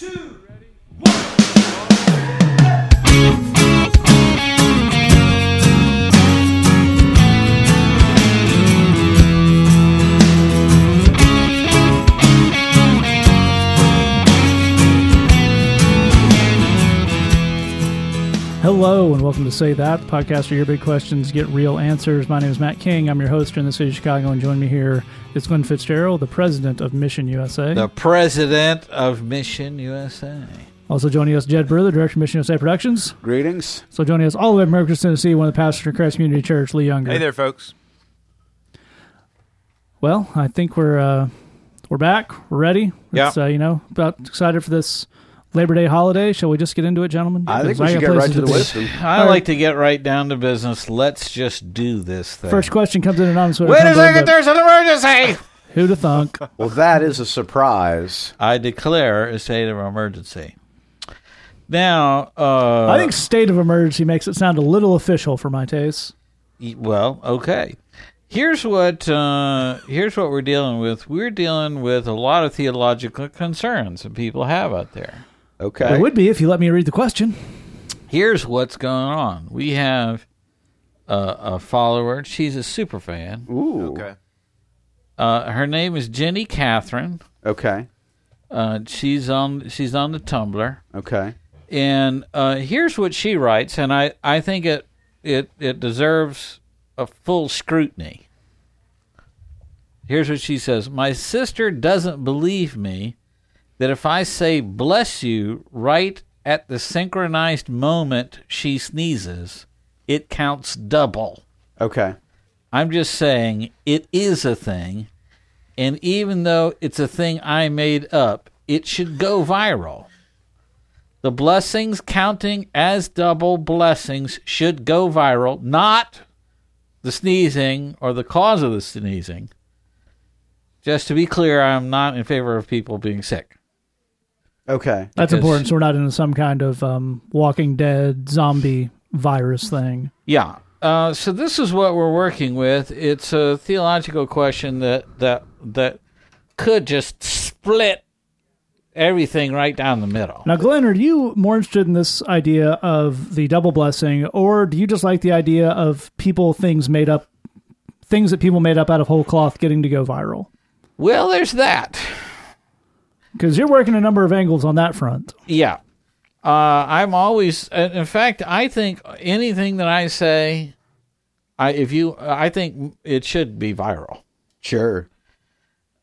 Hello Say That, the podcast where your big questions get real answers. My name is Matt King. I'm your host here in the city of Chicago, and join me here is Glenn Fitzgerald, the president of Mission USA. The president of Mission USA. Also joining us, Jed Brewer, the director of Mission USA Productions. Greetings. So joining us all the way from Memphis, Tennessee, one of the pastors of Christ Community Church, Lee Younger. Hey there, folks. Well, I think we're uh, we're back. We're ready. Yeah. Uh, you know, about excited for this Labor Day holiday. Shall we just get into it, gentlemen? I think we should get right places to the wisdom. I like to get right down to business. Let's just do this thing. First question comes in anonymous. Wait a second, there's an emergency. Who to thunk? Well, that is a surprise. I declare a state of emergency. Now, uh, I think state of emergency makes it sound a little official for my taste. Well, okay. Here's what uh, here's what we're dealing with. We're dealing with a lot of theological concerns that people have out there. Okay. It would be if you let me read the question. Here's what's going on. We have a, a follower. She's a super fan. Ooh. Okay. Uh, her name is Jenny Catherine. Okay. Uh, she's on she's on the Tumblr. Okay. And uh, here's what she writes, and I, I think it, it it deserves a full scrutiny. Here's what she says My sister doesn't believe me that if I say bless you right at the synchronized moment she sneezes, it counts double. Okay. I'm just saying it is a thing, and even though it's a thing I made up, it should go viral. The blessings counting as double blessings should go viral, not the sneezing or the cause of the sneezing. Just to be clear, I'm not in favor of people being sick. That's Okay. Because- important. So we're not in some kind of um, Walking Dead zombie virus thing. Yeah. Uh, so this is what we're working with. It's a theological question that that that could just split everything right down the middle. Now, Glenn, are you more interested in this idea of the double blessing, or do you just like the idea of people things made up, things that people made up out of whole cloth getting to go viral? Well, there's that. Because you're working a number of angles on that front. Yeah. Uh, I'm always, in fact, I think anything that I say, I if you, I think it should be viral. Sure.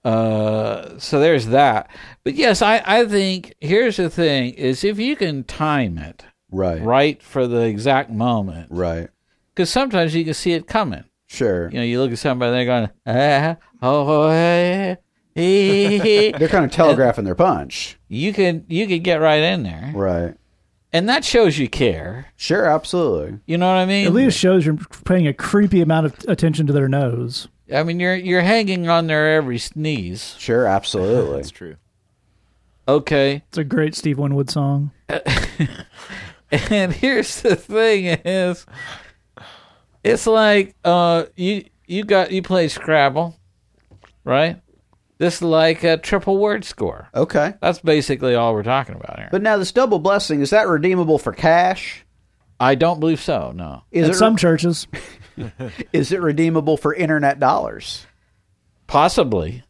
Uh, so there's that. But yes, I, I think here's the thing: is if you can time it Right. right for the exact moment, Right. because sometimes you can see it coming. Sure. You know, you look at somebody, they're going, ah, oh, eh, eh." They're kind of telegraphing their punch. you can you can get right in there, Right. and that shows you care. Sure. Absolutely. You know what I mean? At least shows you're paying a creepy amount of attention to their nose. I mean, you're you're hanging on their every sneeze. Sure. Absolutely. That's true. Okay, It's a great Steve Winwood song. and here's the thing: is it's like uh you you got you play Scrabble, right? This is like a triple word score. Okay. That's basically all we're talking about here. But now this double blessing is that redeemable for cash? I don't believe so. No. Is At it some churches, is it redeemable for internet dollars? Possibly.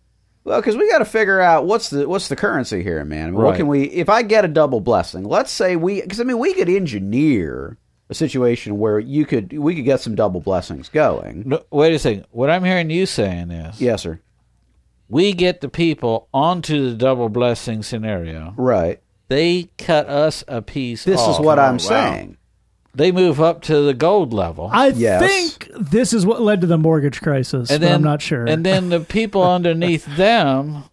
Well, because we got to figure out what's the what's the currency here, man. What Right. can we? If I get a double blessing, let's say we, because I mean, we could engineer a situation where you could we could get some double blessings going. No, wait a second. What I'm hearing you saying is Yes, sir. We get the people onto the double blessing scenario. Right. They cut us a piece This off. is what I'm oh, wow. saying. They move up to the gold level. I Yes. think this is what led to the mortgage crisis, and but then I'm not sure. And then the people underneath them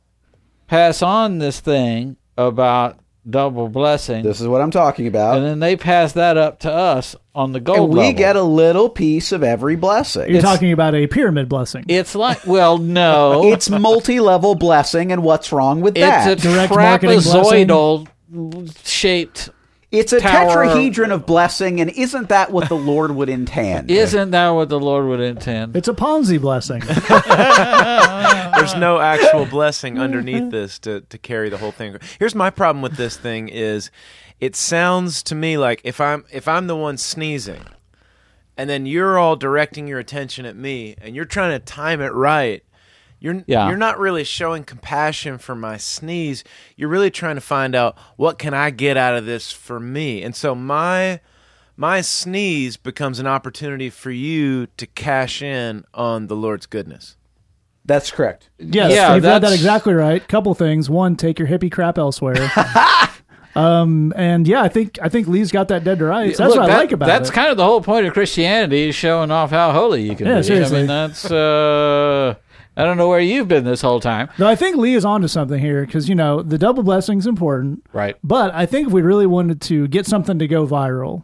pass on this thing about double blessing. This is what I'm talking about. and then they pass that up to us on the gold And we level. get a little piece of every blessing. You're It's, talking about a pyramid blessing. It's like, well, no. it's multi-level blessing, and what's wrong with that? It's a Direct trapezoidal shaped It's a Tower- tetrahedron of blessing, and isn't that what the Lord would intend? Isn't that what the Lord would intend? It's a Ponzi blessing. There's no actual blessing underneath this to, to carry the whole thing. Here's my problem with this thing is it sounds to me like if I'm if I'm the one sneezing and then you're all directing your attention at me and you're trying to time it right, you're Yeah. you're not really showing compassion for my sneeze. You're really trying to find out what can I get out of this for me. And so my my sneeze becomes an opportunity for you to cash in on the Lord's goodness. That's correct. Yes, Yeah, you've read that exactly right. Couple things. One, take your hippie crap elsewhere. um, and yeah, I think I think Lee's got that dead to rights. That's Look, what that- I like about that's it. That's kind of the whole point of Christianity showing off how holy you can Yeah, be. seriously. I mean, that's uh, I don't know where you've been this whole time. No, I think Lee is onto something here because you know the double blessing is important, Right. But I think if we really wanted to get something to go viral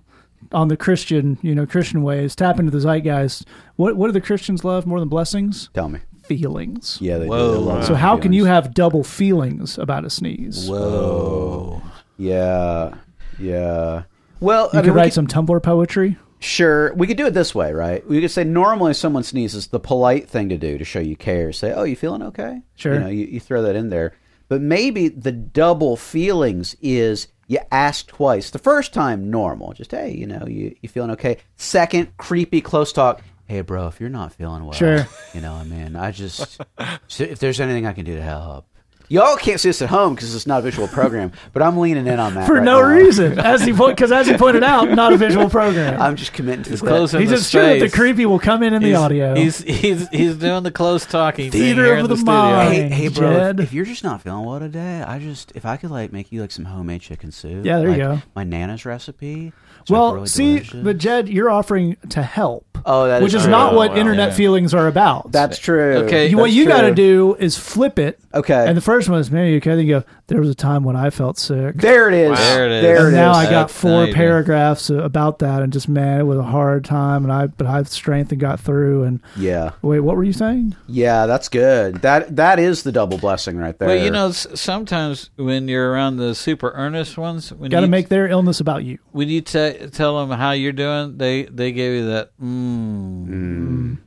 on the Christian, you know, Christian ways, tap into the zeitgeist. What what do the Christians love more than blessings? Tell me. Feelings. Yeah, they Whoa. do. They love So how can you have double feelings about a sneeze? Whoa. Yeah, yeah. Well, You I could mean, we write could- some Tumblr poetry. Sure, we could do it this way, right? We could say normally someone sneezes, the polite thing to do to show you care. Say, "Oh, you feeling okay?" Sure. You know, you, you throw that in there. But maybe the double feelings is you ask twice. The first time, normal, just hey, you know, you you feeling okay. Second, creepy close talk. Hey, bro, if you're not feeling well, Sure. you know, I mean, I just if there's anything I can do to help. Y'all can't see this at home because it's not a visual program, but I'm leaning in on that For right no now. reason, as he because as he pointed out, not a visual program. I'm just committing to this. Close He's just sure that the creepy will come in in the audio. He's he's he's doing the close talking Theater of the the, mind. Hey, hey, bro! Jed. If, if you're just not feeling well today, I just if I could like make you like some homemade chicken soup. Yeah, there you go. My nana's recipe. It's, like, well, really see, delicious. but Jed, you're offering to help, oh, that which is true. not oh, what well, internet yeah. feelings are about. That's true. Okay. You- what you got to do is flip it. Okay. And the first one is, man, you okay? Then you go, there was a time when I felt sick. there it is. Wow. There it is. There and it now is. I got That's four nice. paragraphs about that, and just man, it was a hard time, and I but I had strength and got through. And yeah, wait, what were you saying? yeah, that's good. That that is the double blessing right there. Well, you know, sometimes when you're around the super earnest ones, when Got to you, make their illness about you. when you t- tell them how you're doing, they they give you that. Mm.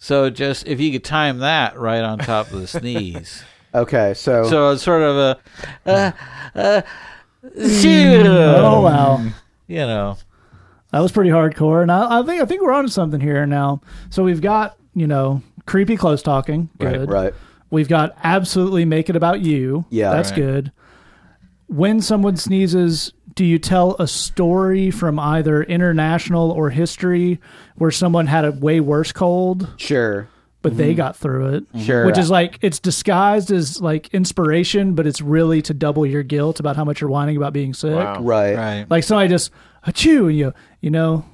So just if you could time that right on top of the sneeze, Okay, so, so it's sort of a, uh, uh, shoo, Oh wow, you know, that was pretty hardcore. And I, I think I think we're onto something here now. So we've got you know creepy close talking, good. right. We've got absolutely make it about you. Yeah. That's Right. good. When someone sneezes, do you tell a story from either international or history where someone had a way worse cold, Sure, but they mm-hmm. got through it? Mm-hmm. sure. Which is like it's disguised as like inspiration, but it's really to double your guilt about how much you're whining about being sick. Wow. right. right? Like somebody just achoo, and you you know,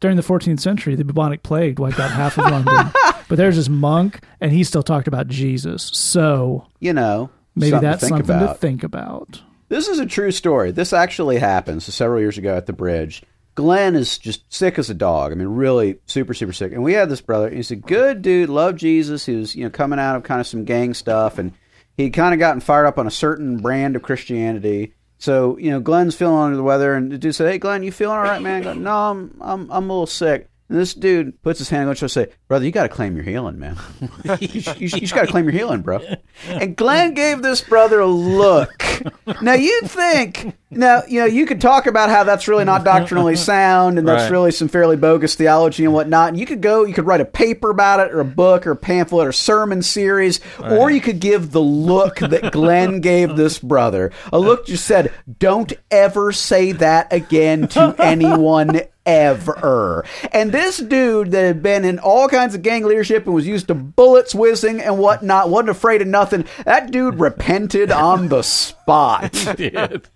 during the 14th century, the bubonic plague wiped out half of London. But there's this monk, and he still talked about Jesus. So You know, maybe something that's to something about. to think about. This is a true story. This actually happened so several years ago at the bridge. Glenn is just sick as a dog. I mean, really super, super sick. And we had this brother. He's a good dude, loved Jesus. He was, you know, coming out of kind of some gang stuff, and he'd kind of gotten fired up on a certain brand of Christianity. So, you know, Glenn's feeling under the weather, and the dude said, "Hey, Glenn, you feeling all right, man?" Go, "No, I'm, I'm, I'm a little sick." And this dude puts his hand on his shoulder and say, Brother, you got to claim your healing, man. you, you, you just got to claim your healing, bro. And Glenn gave this brother a look. Now, you'd think, now, you know, you could talk about how that's really not doctrinally sound and that's Right. really some fairly bogus theology and whatnot. And you could go, you could write a paper about it or a book or a pamphlet or sermon series, or you could give the look that Glenn gave this brother. A look just said, Don't ever say that again to anyone ever. And this dude that had been in all kinds of gang leadership and was used to bullets whizzing and whatnot, wasn't afraid of nothing. That dude repented on the spot. did.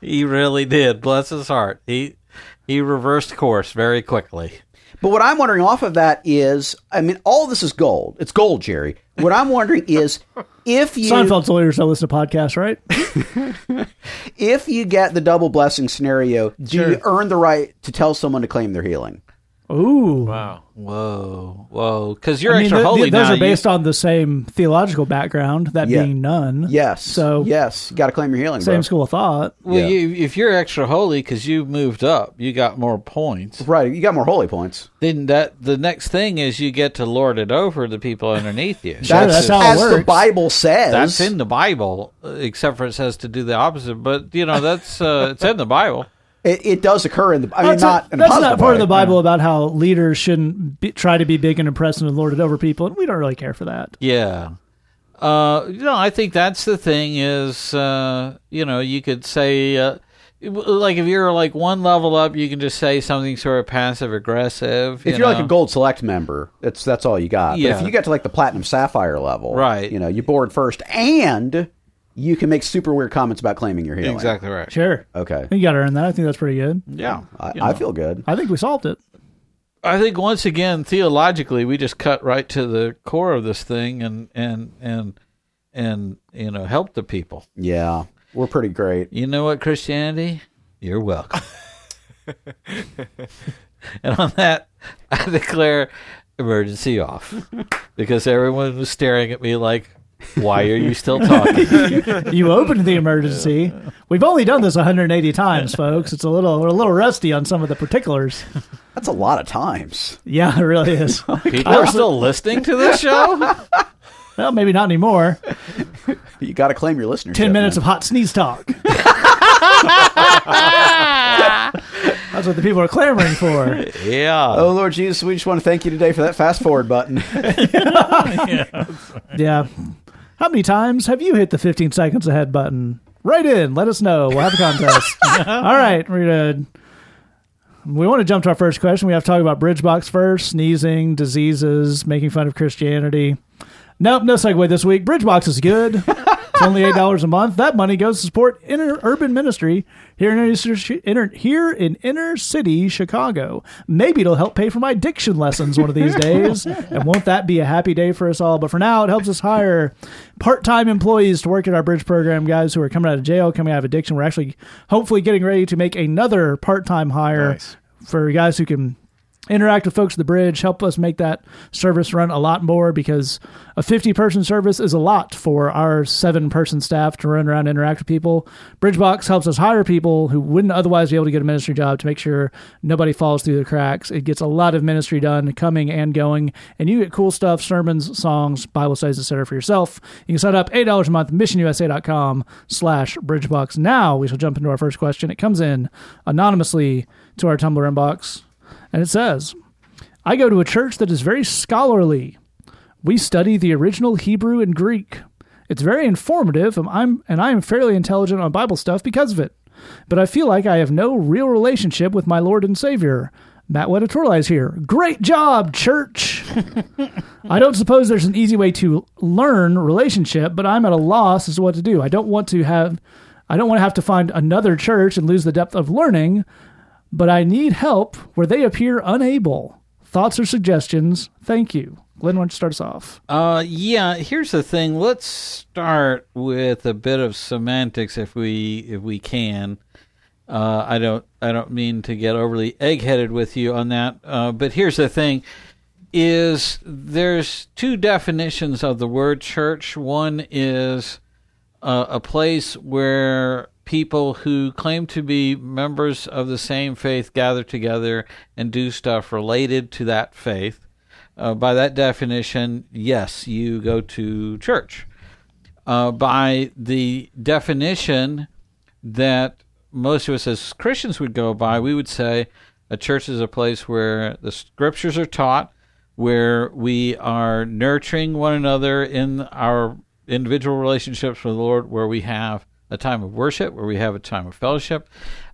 he really did. Bless his heart. He he reversed course very quickly. But what I'm wondering off of that is, I mean, all this is gold. It's gold, Jerry. What I'm wondering is, if you Seinfeld's lawyers don't listen to podcasts, right? if you get the double blessing scenario, do you earn the right to tell someone to claim their healing? Ooh. Wow. Whoa, whoa! Because you're I mean, extra th- th- holy those now. are you- based on the same theological background, that Yeah. being none. Yes. So yes, you got to claim your healing. same bro. school of thought. well, yeah. you, if you're extra holy because you moved up, you got more points. Right, you got more holy points. Then that the next thing is you get to lord it over the people underneath you. Sure, that's how it as the. Bible says. That's in the Bible, except for it says to do the opposite. But you know that's uh, it's in the Bible. It, it does occur in the. I mean, That's, not. in a that's not part of the Bible about how leaders shouldn't be, try to be big and impressive and lord it over people. And we don't really care for that. Yeah. Uh, you know, I think that's the thing is, uh, you know, you could say, uh, like if you're like one level up, you can just say something sort of passive aggressive. If you you're like a gold select member, that's that's all you got. But Yeah. if you get to like the platinum sapphire level, Right. You know, you board first, and you can make super weird comments about claiming your healing. exactly right. Sure. Okay. You got to earn that. I think that's pretty good. Yeah. I, You I feel good. I think we solved it. I think once again, theologically, we just cut right to the core of this thing and and and and you know help the people. Yeah, we're pretty great. You know what, Christianity? You're welcome. and on that, I declare emergency off because everyone was staring at me like, "Why are you still talking?" You opened the emergency. We've only done this 180 times, folks. It's a little we're a little rusty on some of the particulars. That's a lot of times. Yeah, it really is. Oh people are still listening to this show. Well, maybe not anymore. You got to claim your listenership. Ten minutes man. of hot sneeze talk. That's what the people are clamoring for. Yeah. Oh Lord Jesus, we just want to thank you today for that fast forward button. Yeah. How many times have you hit the 15 seconds ahead button? Write in. Let us know. We'll have a contest. All right. We're going to. We want to jump to our first question. We have to talk about Bridgebox first sneezing, diseases, making fun of Christianity. Nope, no segue this week. Bridgebox is good. it's only eight dollars a month. That money goes to support inner urban ministry here in inner, inner here in inner city Chicago. Maybe it'll help pay for my diction lessons one of these days. and won't that be a happy day for us all? But for now, it helps us hire part-time employees to work at our bridge program. Guys who are coming out of jail, coming out of addiction. We're actually hopefully getting ready to make another part-time hire Nice. for guys who can interact with folks at the bridge, help us make that service run a lot more because a 50 person service is a lot for our seven person staff to run around and interact with people. Bridgebox helps us hire people who wouldn't otherwise be able to get a ministry job to make sure nobody falls through the cracks. It gets a lot of ministry done coming and going, and you get cool stuff, sermons, songs, Bible studies, etc. for yourself. You can sign up $8 a month, missionusa.com slash bridgebox. Now we shall jump into our first question. It comes in anonymously to our Tumblr inbox. And it says, I go to a church that is very scholarly. We study the original Hebrew and Greek. It's very informative, and I'm and I am fairly intelligent on Bible stuff because of it. But I feel like I have no real relationship with my Lord and Savior. Matt Editorialize here. Great job, church. I don't suppose there's an easy way to learn relationship, but I'm at a loss as to what to do. I don't want to have I don't want to have to find another church and lose the depth of learning, but I need help where they appear unable. Thoughts or suggestions? Thank you. Glenn, why don't you start us off? Uh, yeah. Here's the thing. Let's start with a bit of semantics, if we if we can. Uh, I don't I don't mean to get overly eggheaded with you on that. Uh, but here's the thing: is there's two definitions of the word church. One is uh, a place where people who claim to be members of the same faith gather together and do stuff related to that faith. Uh, by that definition, yes, you go to church. Uh, by the definition that most of us as Christians would go by, we would say a church is a place where the scriptures are taught, where we are nurturing one another in our individual relationships with the Lord, where we have a time of worship, where we have a time of fellowship.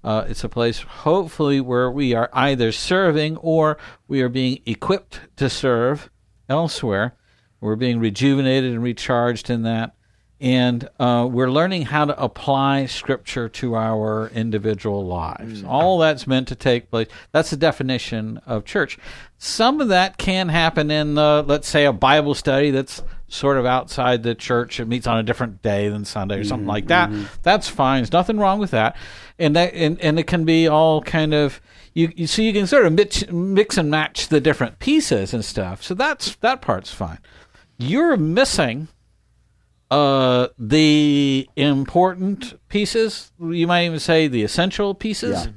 Uh, it's a place, hopefully, where we are either serving or we are being equipped to serve elsewhere. We're being rejuvenated and recharged in that. And uh, we're learning how to apply Scripture to our individual lives. All that's meant to take place. That's the definition of church. Some of that can happen in, uh, let's say, a Bible study that's sort of outside the church. It meets on a different day than Sunday or something like that. That's fine. There's nothing wrong with that. And that and, and it can be all kind of you, you so you can sort of mix, mix and match the different pieces and stuff. So that's that part's fine. You're missing uh, the important pieces. You might even say the essential pieces.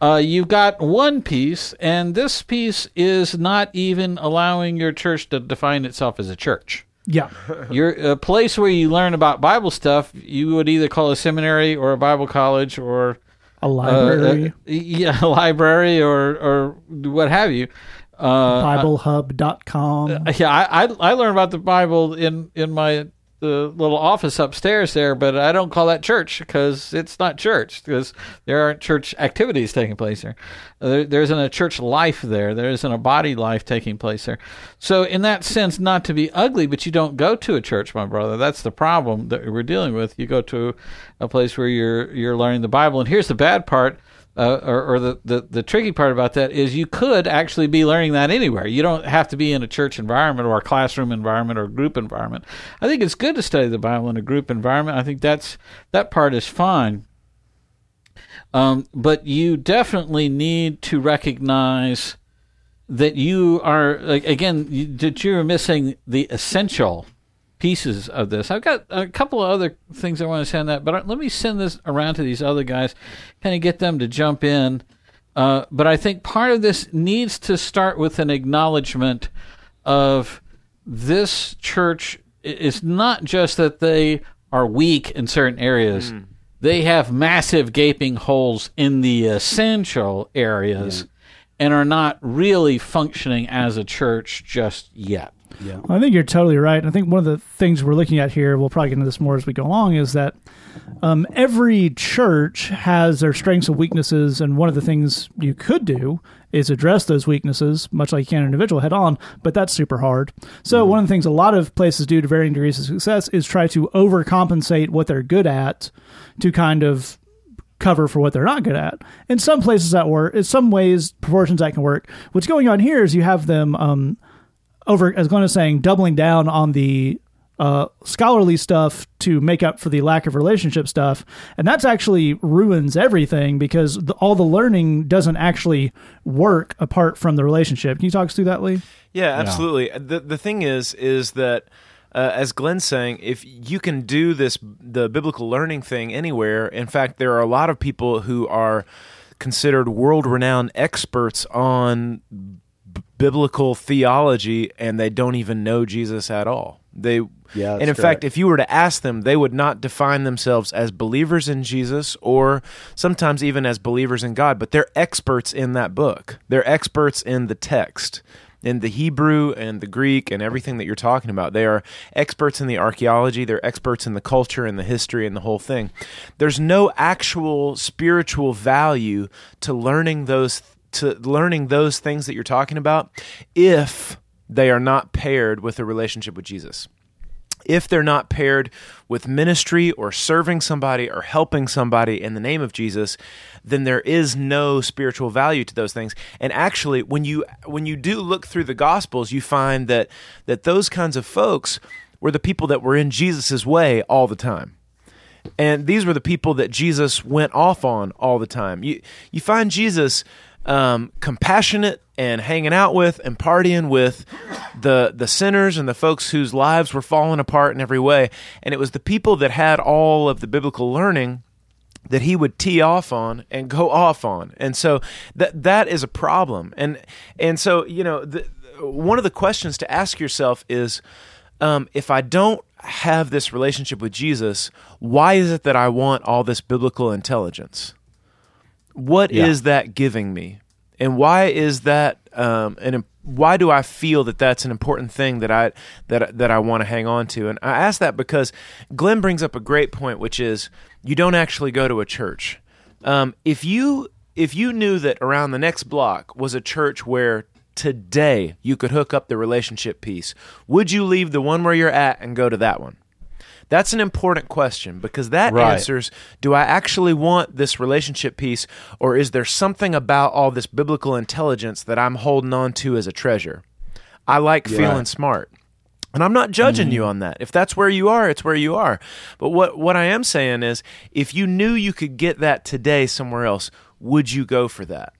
Uh, you've got one piece, and this piece is not even allowing your church to define itself as a church. Yeah. You're a place where you learn about Bible stuff. You would either call a seminary or a Bible college or A uh, library. uh, yeah, a library or or what have you. Uh, BibleHub.com. yeah, I, I I learned about the Bible in in my the little office upstairs there, but I don't call that church because it's not church because there aren't church activities taking place there. Uh, there. There isn't a church life there. There isn't a body life taking place there. So in that sense, not to be ugly, but you don't go to a church, my brother. That's the problem that we're dealing with. You go to a place where you're you're learning the Bible, and here's the bad part uh, or, or the, the, the tricky part about that is you could actually be learning that anywhere. You don't have to be in a church environment or a classroom environment or a group environment. I think it's good to study the Bible in a group environment. I think that's that part is fine. Um, but you definitely need to recognize that you are like, again you, that you're missing the essential pieces of this. I've got a couple of other things I want to send that, but let me send this around to these other guys, kind of get them to jump in. Uh, but I think part of this needs to start with an acknowledgement of this church i- is not just that they are weak in certain areas. They have massive gaping holes in the essential areas and are not really functioning as a church just yet. I think you're totally right. I think one of the things we're looking at here, we'll probably get into this more as we go along, is that um, every church has their strengths and weaknesses. And one of the things you could do is address those weaknesses, much like you can an individual head on, but that's super hard. So, one of the things a lot of places do to varying degrees of success is try to overcompensate what they're good at to kind of cover for what they're not good at. In some places that work, in some ways, proportions that can work. What's going on here is you have them um, over, as Glenn is saying, doubling down on the uh, scholarly stuff to make up for the lack of relationship stuff, and that's actually ruins everything because the, all the learning doesn't actually work apart from the relationship. Can you talk us through that, Lee? Yeah, absolutely. The the thing is is that uh, as Glenn's saying, if you can do this the biblical learning thing anywhere, in fact, there are a lot of people who are considered world renowned experts on b- biblical theology, and they don't even know Jesus at all. They Yeah, and in fact, if you were to ask them, they would not define themselves as believers in Jesus or sometimes even as believers in God, but they're experts in that book. They're experts in the text, in the Hebrew and the Greek and everything that you're talking about. They are experts in the archaeology, they're experts in the culture and the history and the whole thing. There's no actual spiritual value to learning those to learning those things that you're talking about if they are not paired with a relationship with Jesus if they're not paired with ministry or serving somebody or helping somebody in the name of Jesus, then there is no spiritual value to those things. And actually, when you when you do look through the gospels, you find that that those kinds of folks were the people that were in Jesus' way all the time. And these were the people that Jesus went off on all the time. You you find Jesus um, compassionate and hanging out with and partying with the the sinners and the folks whose lives were falling apart in every way. And it was the people that had all of the biblical learning that he would tee off on and go off on. And so that that is a problem. And and so you know the, one of the questions to ask yourself is um, if I don't have this relationship with Jesus, why is it that I want all this biblical intelligence? What is Yeah. that giving me, and why is that? Um, an why do I feel that that's an important thing that I that that I want to hang on to? And I ask that because Glenn brings up a great point, which is you don't actually go to a church. Um, if you if you knew that around the next block was a church where today you could hook up the relationship piece, would you leave the one where you're at and go to that one? That's an important question because that Right. answers do I actually want this relationship piece or is there something about all this biblical intelligence that I'm holding on to as a treasure? I like feeling smart. And I'm not judging mm-hmm. you on that. If that's where you are, it's where you are. But what what I am saying is if you knew you could get that today somewhere else, would you go for that?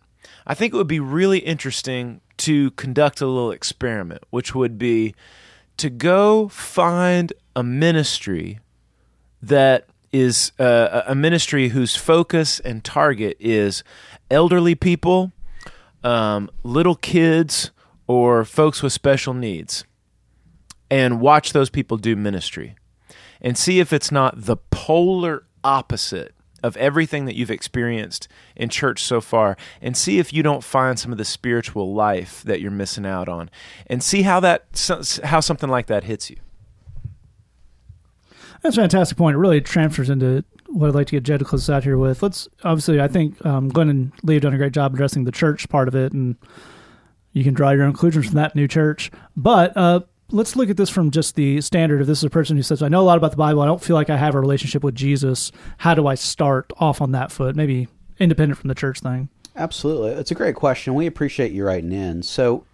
I think it would be really interesting to conduct a little experiment, which would be to go find a ministry that is uh, a ministry whose focus and target is elderly people, um, little kids, or folks with special needs, and watch those people do ministry. And see if it's not the polar opposite of everything that you've experienced in church so far. And see if you don't find some of the spiritual life that you're missing out on. And see how that how something like that hits you that's a fantastic point. It really transfers into what I'd like to get Jed to close out here with. Let's obviously, I think um, Glenn and Lee have done a great job addressing the church part of it, and you can draw your own conclusions from that new church. But uh, let's look at this from just the standard. If this is a person who says, "I know a lot about the Bible, I don't feel like I have a relationship with Jesus," how do I start off on that foot? Maybe independent from the church thing. Absolutely, it's a great question. We appreciate you writing in. So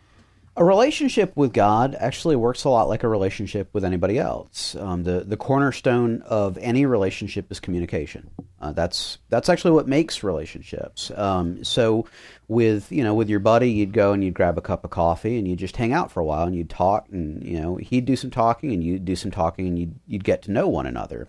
a relationship with God actually works a lot like a relationship with anybody else. Um, the the cornerstone of any relationship is communication. Uh, that's that's actually what makes relationships. Um, so, with you know with your buddy, you'd go and you'd grab a cup of coffee and you'd just hang out for a while and you'd talk and you know he'd do some talking and you'd do some talking and you'd you'd get to know one another.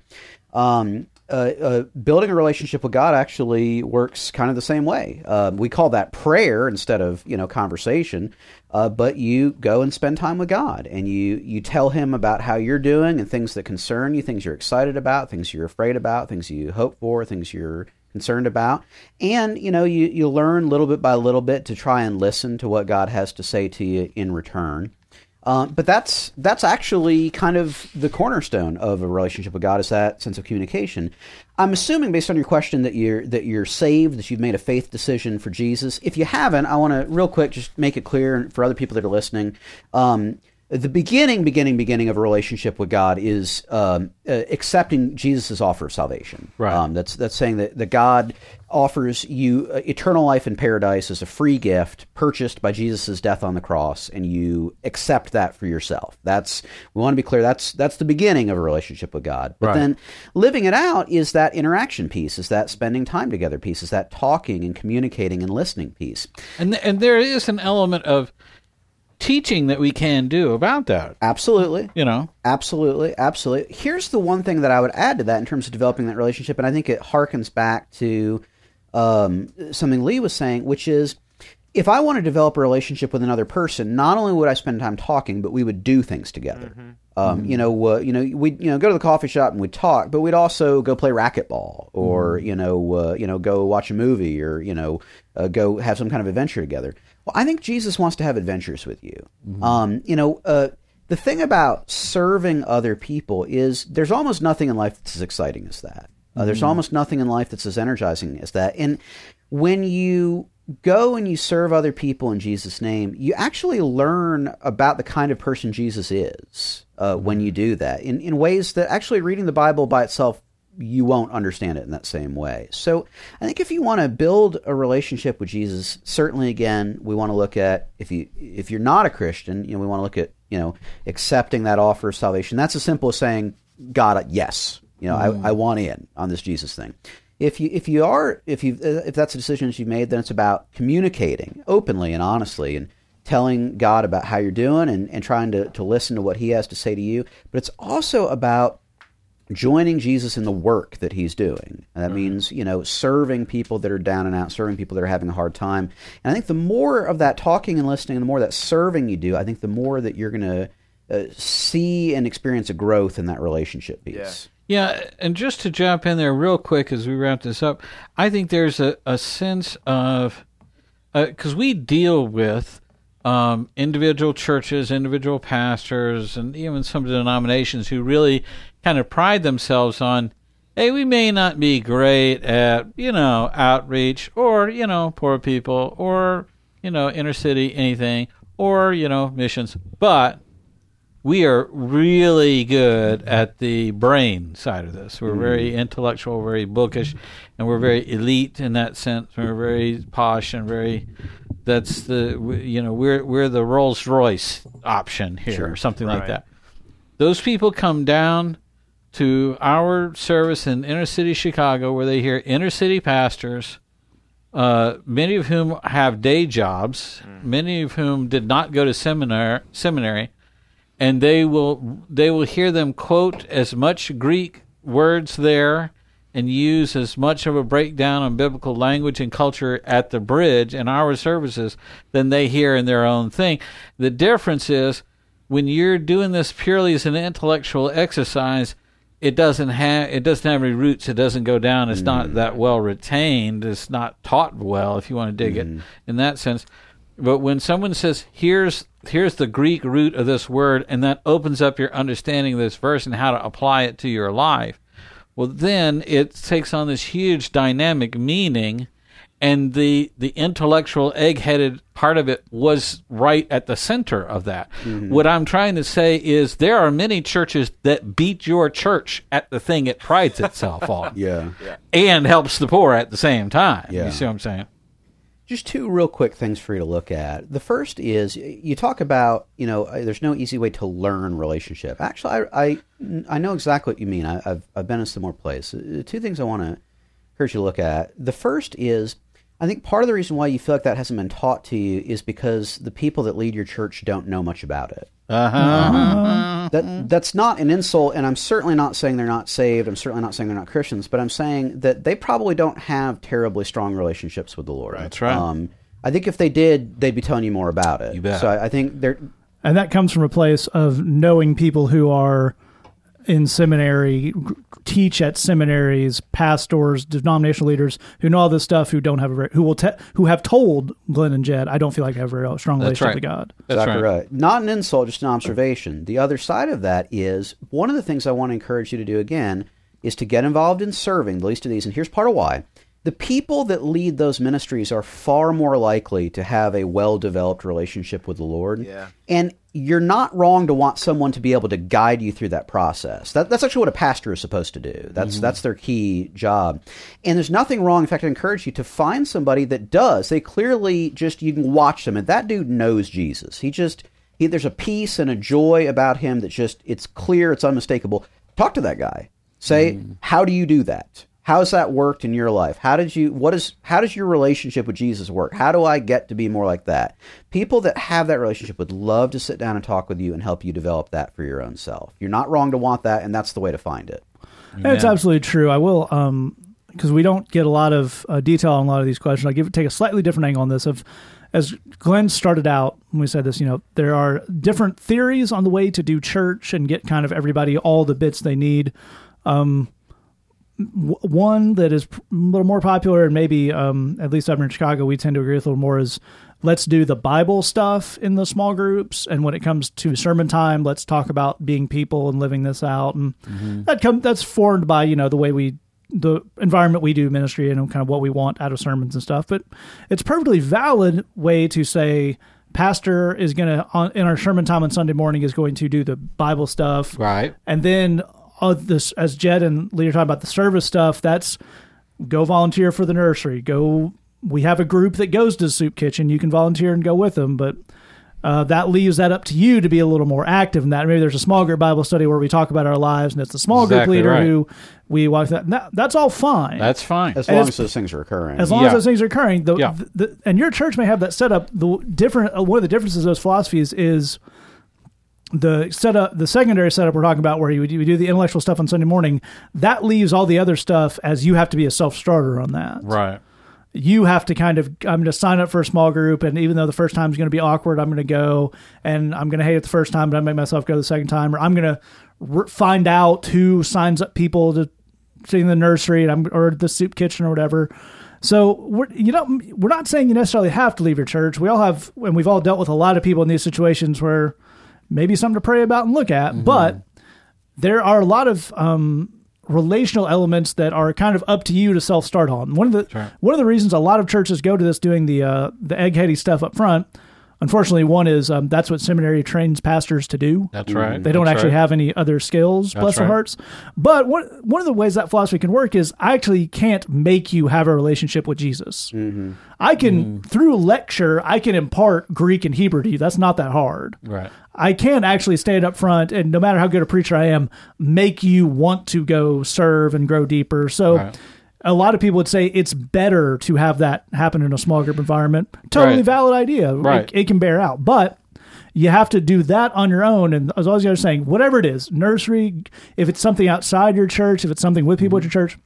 Um, uh, uh, building a relationship with God actually works kind of the same way. Uh, we call that prayer instead of you know conversation, uh, but you go and spend time with God and you you tell Him about how you're doing and things that concern you, things you're excited about, things you're afraid about, things you hope for, things you're concerned about, and you know you you learn little bit by little bit to try and listen to what God has to say to you in return. Um, but that's that's actually kind of the cornerstone of a relationship with God is that sense of communication. I'm assuming, based on your question, that you're that you're saved, that you've made a faith decision for Jesus. If you haven't, I want to real quick just make it clear for other people that are listening. Um, the beginning, beginning, beginning of a relationship with God is um, uh, accepting Jesus' offer of salvation. Right. Um, that's that's saying that, that God offers you uh, eternal life in paradise as a free gift purchased by Jesus' death on the cross, and you accept that for yourself. That's we want to be clear. That's that's the beginning of a relationship with God. But Right. then living it out is that interaction piece, is that spending time together piece, is that talking and communicating and listening piece. And and there is an element of teaching that we can do about that. Absolutely. You know, Absolutely, absolutely. Here's the one thing that I would add to that in terms of developing that relationship, and I think it harkens back to um, something Lee was saying, which is if I want to develop a relationship with another person, not only would I spend time talking, but we would do things together. Um, You know, uh, you know, we'd you know go to the coffee shop and we'd talk, but we'd also go play racquetball, or you know, uh, you know, go watch a movie, or you know, uh, go have some kind of adventure together. Well, I think Jesus wants to have adventures with you. Um, you know, uh, the thing about serving other people is there's almost nothing in life that's as exciting as that. Uh, there's almost nothing in life that's as energizing as that. And when you go and you serve other people in Jesus' name, you actually learn about the kind of person Jesus is uh, when you do that in, in ways that actually reading the Bible by itself you won't understand it in that same way. So I think if you want to build a relationship with Jesus, certainly again we want to look at if you if you're not a Christian, you know we want to look at you know accepting that offer of salvation. That's as simple as saying, God, yes, you know I, hmm. I want in on this Jesus thing. If you if you are if you uh, if that's a decision that you've made, then it's about communicating openly and honestly and telling God about how you're doing and, and trying to, to listen to what he has to say to you. But it's also about joining Jesus in the work that he's doing. And that hmm. means, you know, serving people that are down and out, serving people that are having a hard time. And I think the more of that talking and listening, and the more that serving you do, I think the more that you're going to uh, see and experience a growth in that relationship piece. Yeah, and just to jump in there real quick as we wrap this up, I think there's a, a sense of because we deal with um, individual churches, individual pastors, and even some denominations who really kind of pride themselves on, hey, we may not be great at you know outreach or you know poor people or you know inner city anything or you know missions, but we are really good at the brain side of this. We're very intellectual, very bookish, and we're very elite in that sense. We're very posh and very. That's the you know we're we're the Rolls Royce option here or something like that. Those people come down to our service in inner city Chicago where they hear inner city pastors, uh, many of whom have day jobs, many of whom did not go to seminar seminary, and they will they will hear them quote as much Greek words there and use as much of a breakdown on biblical language and culture at the bridge in our services than they hear in their own thing. The difference is when you're doing this purely as an intellectual exercise, it doesn't have it doesn't have any roots. It doesn't go down. It's not mm. that well retained. It's not taught well. If you want to dig it mm. in that sense, but when someone says here's here's the Greek root of this word, and that opens up your understanding of this verse and how to apply it to your life, well then it takes on this huge dynamic meaning and the the intellectual egg-headed part of it was right at the center of that. Mm-hmm. What I'm trying to say is there are many churches that beat your church at the thing it prides itself on Yeah. and helps the poor at the same time. Yeah. You see what I'm saying? Just two real quick things for you to look at. The first is you talk about, you know, uh, there's no easy way to learn relationship. Actually, I, I, I know exactly what you mean. I, I've, I've been in similar place. Uh, Two things I want to encourage you to look at. The first is, I think part of the reason why you feel like that hasn't been taught to you is because the people that lead your church don't know much about it. Uh-huh. That that's not an insult, and I'm certainly not saying they're not saved. I'm certainly not saying they're not Christians, but I'm saying that they probably don't have terribly strong relationships with the Lord. That's right. Um, I think if they did, they'd be telling you more about it. You bet. So I, I think they're And that comes from a place of knowing people who are in seminary, g- teach at seminaries, pastors, denominational leaders who know all this stuff, who don't have a very, who will te- who have told Glenn and Jed, I don't feel like I have a very strong That's relationship right. with God. That's exactly right. right. Not an insult, just an observation. The other side of that is one of the things I want to encourage you to do again is to get involved in serving the least of these. And here's part of why. The people that lead those ministries are far more likely to have a well developed relationship with the Lord. Yeah. And you're not wrong to want someone to be able to guide you through that process. That, that's actually what a pastor is supposed to do. That's mm-hmm. that's their key job. And there's nothing wrong. In fact, I encourage you to find somebody that does. They clearly just you can watch them, and that dude knows Jesus. He just he, there's a peace and a joy about him that's just it's clear, it's unmistakable. Talk to that guy. Say, mm. how do you do that? How's that worked in your life? How did you what is how does your relationship with Jesus work? How do I get to be more like that? People that have that relationship would love to sit down and talk with you and help you develop that for your own self. You're not wrong to want that, and that's the way to find it. And it's absolutely true. I will, um, because we don't get a lot of uh, detail on a lot of these questions. I'll give take a slightly different angle on this. Of as Glenn started out when we said this, you know, there are different theories on the way to do church and get kind of everybody all the bits they need. Um, w- one that is a little more popular and maybe um, at least up in Chicago we tend to agree with a little more is let's do the Bible stuff in the small groups. And when it comes to sermon time let's talk about being people and living this out. And that come that's formed by you know the way we the environment we do ministry and kind of what we want out of sermons and stuff. But it's a perfectly valid way to say pastor is going to in our sermon time on Sunday morning is going to do the Bible stuff. Right. and then uh, this, as Jed and Lee are talking about the service stuff, that's go volunteer for the nursery. Go. We have a group that goes to the soup kitchen. You can volunteer and go with them, but uh, that leaves that up to you to be a little more active in that. Maybe there's a small group Bible study where we talk about our lives, and it's the small group leader right. who we watch that. and that- That's all fine. That's fine. As And long it's- as those things are occurring. as long Yeah. as those things are occurring, the, Yeah. the, and your church may have that set up. The different uh, one of the differences of those philosophies is the setup, the secondary setup we're talking about, where you, you do the intellectual stuff on Sunday morning. That leaves all the other stuff as you have to be a self starter on that. right. You have to kind of I'm going to sign up for a small group, and even though the first time is going to be awkward, I'm going to go, and I'm going to hate it the first time, but I make myself go the second time, or I'm going to r- find out who signs up people to see in the nursery and I'm, or the soup kitchen or whatever. So we're you know we're not saying you necessarily have to leave your church. We all have, and we've all dealt with a lot of people in these situations where maybe something to pray about and look at. But there are a lot of um, relational elements that are kind of up to you to self start on. One of the right. one of the reasons a lot of churches go to this doing the uh, the eggheady stuff up front. Unfortunately, one is um, that's what seminary trains pastors to do. That's right. They don't That's actually right. have any other skills, bless their hearts. But one one of the ways that philosophy can work is I actually can't make you have a relationship with Jesus. I can through lecture I can impart Greek and Hebrew to you. That's not that hard. Right. I can't actually stand up front and no matter how good a preacher I am, make you want to go serve and grow deeper. So Right. A lot of people would say it's better to have that happen in a small group environment. Totally Right. valid idea. Right. It, it can bear out. But you have to do that on your own. And as always, you're saying, whatever it is, nursery, if it's something outside your church, if it's something with people at your mm-hmm. church,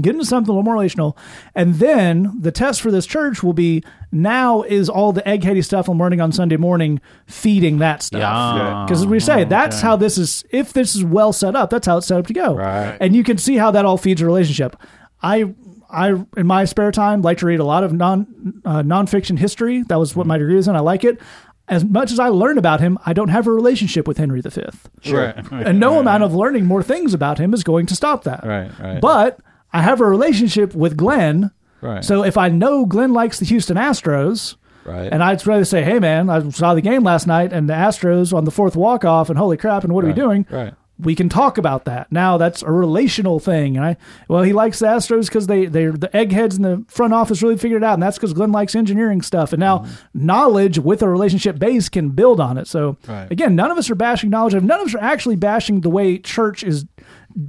get into something a little more relational. And then the test for this church will be now is all the eggheady stuff I'm learning on Sunday morning feeding that stuff. Yeah. Because as we say, mm, that's how this is, if this is well set up, that's how it's set up to go. Right. And you can see how that all feeds a relationship. I, I in my spare time like to read a lot of non uh, nonfiction history. That was what my degree was in. I like it. As much as I learn about him, I don't have a relationship with Henry V. Right. And no amount of learning more things about him is going to stop that. Right, right. But I have a relationship with Glenn. Right. So if I know Glenn likes the Houston Astros, Right. and I'd rather say, hey, man, I saw the game last night and the Astros on the fourth walk off, and holy crap, and what are we doing? right. We can talk about that. Now that's a relational thing. And I, well, he likes the Astros because they, they, the eggheads in the front office really figured it out. And that's because Glenn likes engineering stuff. And now mm-hmm. knowledge with a relationship base can build on it. So Right. again, none of us are bashing knowledge. None of us are actually bashing the way church is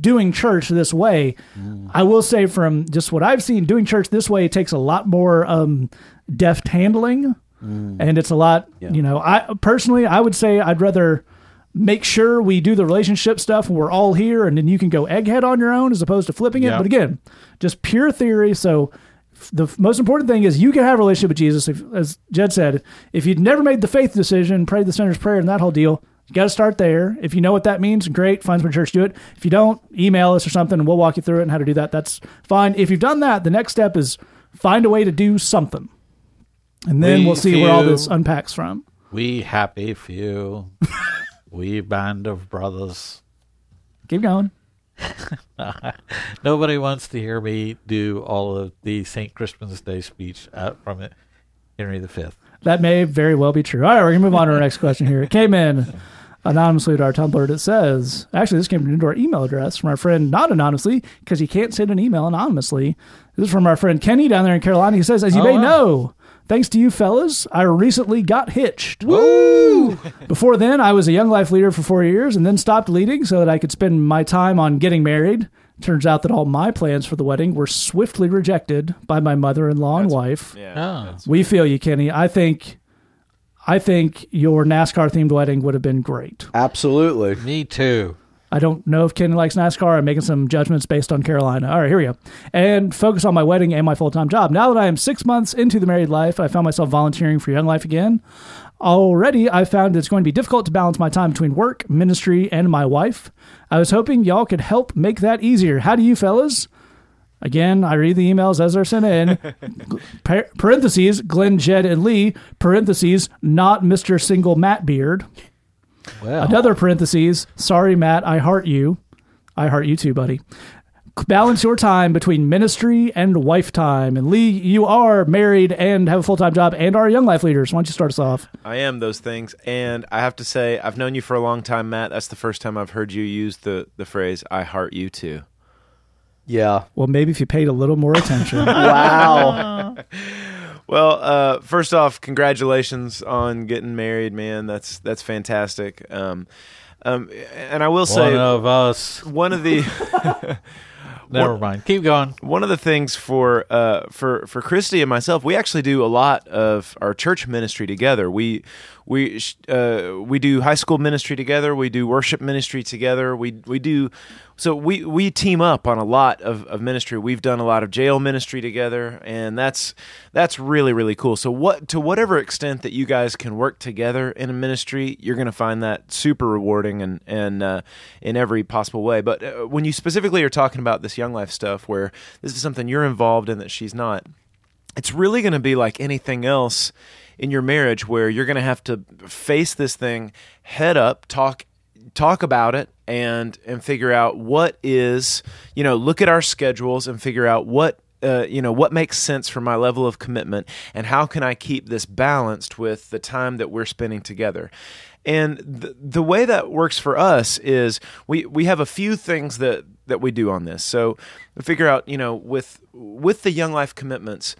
doing church this way. Mm. I will say from just what I've seen, doing church this way it takes a lot more um, deft handling, mm. and it's a lot. You know, I personally, I would say I'd rather make sure we do the relationship stuff and we're all here, and then you can go egghead on your own as opposed to flipping it. Yeah. But again, just pure theory. So. The most important thing is you can have a relationship with Jesus. If, as Jed said, if you'd never made the faith decision, prayed the sinner's prayer, and that whole deal, you got to start there. If you know what that means, great. Find some church do it. If you don't, email us or something, and we'll walk you through it and how to do that. That's fine. If you've done that, the next step is find a way to do something, and then We we'll see where all this unpacks from. We happy few. we band of brothers. Keep going. Nobody wants to hear me do all of the St. Crispin's Day speech uh, from it, Henry V. That may very well be true. All right, we're gonna move on to our next question here. It came in anonymously to our Tumblr. It says, actually, this came into our email address from our friend, not anonymously, because you can't send an email anonymously. This is from our friend Kenny down there in Carolina. He says, as you Oh, may wow. know, thanks to you fellas, I recently got hitched. Woo! Before then, I was a young life leader for four years and then stopped leading so that I could spend my time on getting married. Turns out that all my plans for the wedding were swiftly rejected by my mother-in-law and wife. Yeah. Oh. We feel you, Kenny. I think, I think your NASCAR themed wedding would have been great. Absolutely. Me too. I don't know if Kenny likes NASCAR. I'm making some judgments based on Carolina. All right, here we go. And focus on my wedding and my full time job. Now that I am six months into the married life, I found myself volunteering for Young Life again. Already, I found it's going to be difficult to balance my time between work, ministry, and my wife. I was hoping y'all could help make that easier. How do you fellas? Again, I read the emails as they're sent in. Parentheses, Glenn, Jed, and Lee. Parentheses, not Mr. Single Matt Beard. Well, Another parentheses, sorry, Matt, I heart you. I heart you too, buddy. Balance your time between ministry and wife time. And Lee, you are married and have a full time job and are a young life leader. So why don't you start us off? I am those things, and I have to say, I've known you for a long time, Matt. That's the first time I've heard you use the the phrase "I heart you too." Yeah. Well, maybe if you paid a little more attention. Wow. Well, uh, first off, congratulations on getting married, man. That's that's fantastic. Um, um, and I will say, one of us. one of the Never mind. Keep going. one of the things for uh, for for Christy and myself, we actually do a lot of our church ministry together. We we uh, we do high school ministry together. We do worship ministry together. We we do so we we team up on a lot of, of ministry. We've done a lot of jail ministry together, and that's that's really really cool. So what to whatever extent that you guys can work together in a ministry, you're going to find that super rewarding and and uh, in every possible way. But uh, when you specifically are talking about this young life stuff, where this is something you're involved in that she's not, it's really going to be like anything else in your marriage where you're going to have to face this thing head up talk talk about it and and figure out what is you know look at our schedules and figure out what uh, you know what makes sense for my level of commitment and how can i keep this balanced with the time that we're spending together. And the, the way that works for us is we, we have a few things that, that we do on this. So figure out, you know, with with the young life commitments,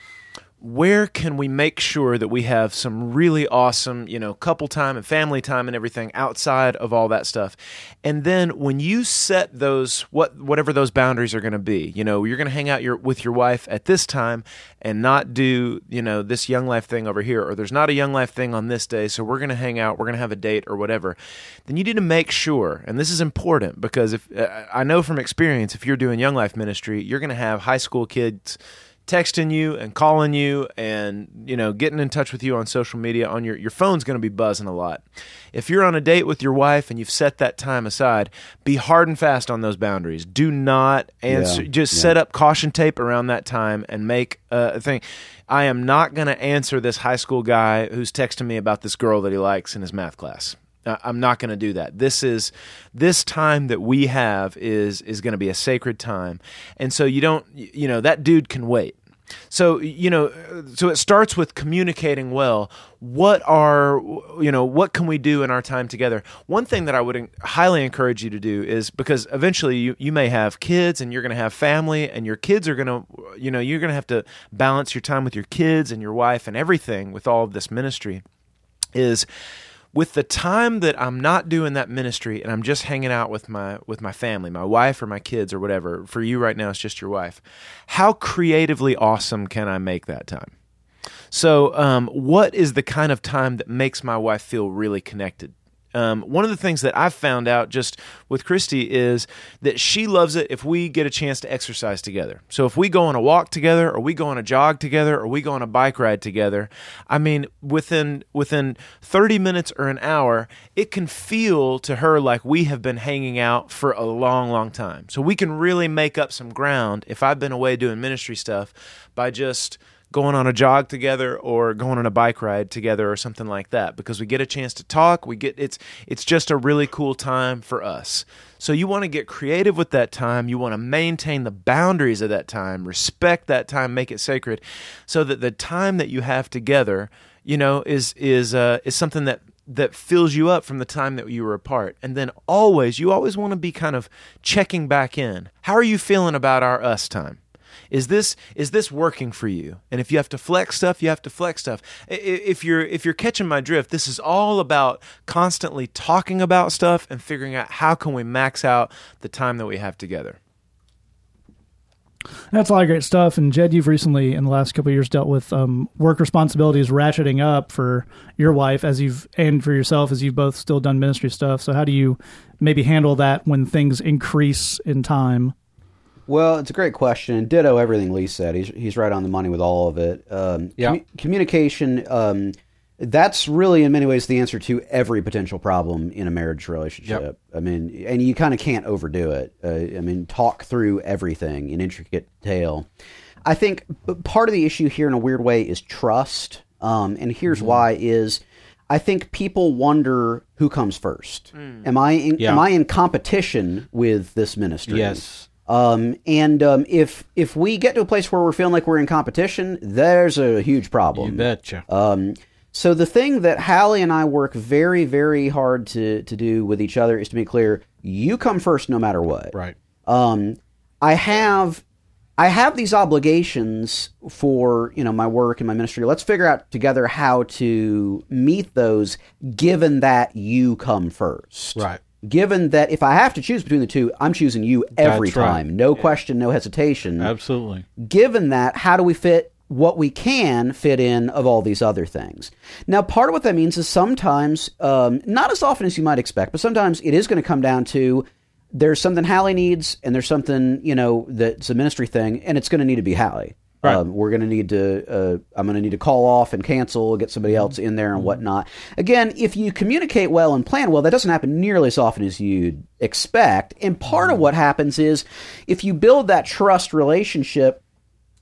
where can we make sure that we have some really awesome, you know, couple time and family time and everything outside of all that stuff? And then when you set those what whatever those boundaries are going to be, you know, you're going to hang out your with your wife at this time and not do, you know, this young life thing over here or there's not a young life thing on this day, so we're going to hang out, we're going to have a date or whatever. Then you need to make sure, and this is important because if uh, I know from experience if you're doing young life ministry, you're going to have high school kids texting you and calling you and you know getting in touch with you on social media on your your phone's going to be buzzing a lot. If you're on a date with your wife and you've set that time aside be hard and fast on those boundaries. Do not answer Yeah, just yeah. set up caution tape around that time and make a thing. I am not going to answer this high school guy who's texting me about this girl that he likes in his math class I'm not going to do that. This is this time that we have is is going to be a sacred time, and so you don't you know that dude can wait. So you know, so it starts with communicating well. What are you know what can we do in our time together? One thing that I would highly encourage you to do is because eventually you you may have kids and you're going to have family and your kids are going to you know you're going to have to balance your time with your kids and your wife and everything with all of this ministry is with the time that I'm not doing that ministry and I'm just hanging out with my with my family, my wife or my kids or whatever. For you right now it's just your wife. How creatively awesome can I make that time? So, um, what is the kind of time that makes my wife feel really connected? Um, one of the things that I've found out just with Christy is that she loves it if we get a chance to exercise together. So if we go on a walk together, or we go on a jog together, or we go on a bike ride together, I mean, within within thirty minutes or an hour, it can feel to her like we have been hanging out for a long, long time. So we can really make up some ground if I've been away doing ministry stuff by just going on a jog together or going on a bike ride together or something like that. Because we get a chance to talk we get it's it's just a really cool time for us. So you want to get creative with that time you want to maintain the boundaries of that time respect that time make it sacred so that the time that you have together you know is is uh, is something that that fills you up from the time that you were apart. And then always you always want to be kind of checking back in. How are you feeling about our us time is this is this working for you and if you have to flex stuff you have to flex stuff if you're if you're catching my drift this is all about constantly talking about stuff and figuring out how can we max out the time that we have together That's a lot of great stuff. And Jed, you've recently, in the last couple of years, dealt with um, work responsibilities ratcheting up for your wife as you've and for yourself as you've both still done ministry stuff. So how do you maybe handle that when things increase in time? Well, it's a great question. Ditto everything Lee said. He's he's right on the money with all of it. Um, Yeah. commu- communication. Um, that's really, in many ways, the answer to every potential problem in a marriage relationship. I mean, and you kind of can't overdo it. Uh, I mean, talk through everything in intricate detail. I think part of the issue here, in a weird way, is trust. Um, and here's why: is I think people wonder who comes first. Am I in, Yeah. am I in competition with this ministry? Yes. Um, and um, if if we get to a place where we're feeling like we're in competition, there's a huge problem. You betcha. Um, so the thing that Hallie and I work very, very hard to to do with each other is to be clear: you come first, no matter what. right. Um, I have I have these obligations for you know my work and my ministry. Let's figure out together how to meet those, given that you come first. Right. Given that if I have to choose between the two, I'm choosing you every That's right. time, no question, no hesitation Absolutely. given that, how do we fit what we can fit in of all these other things? Now, part of what that means is sometimes, um, not as often as you might expect, but sometimes it is going to come down to there's something Hallie needs, and there's something you know that's a ministry thing, and it's going to need to be Hallie. Right. Um, we're going to need to. Uh, I'm going to need to call off and cancel, get somebody else in there and whatnot. Again, if you communicate well and plan well, that doesn't happen nearly as often as you'd expect. And part of what happens is if you build that trust relationship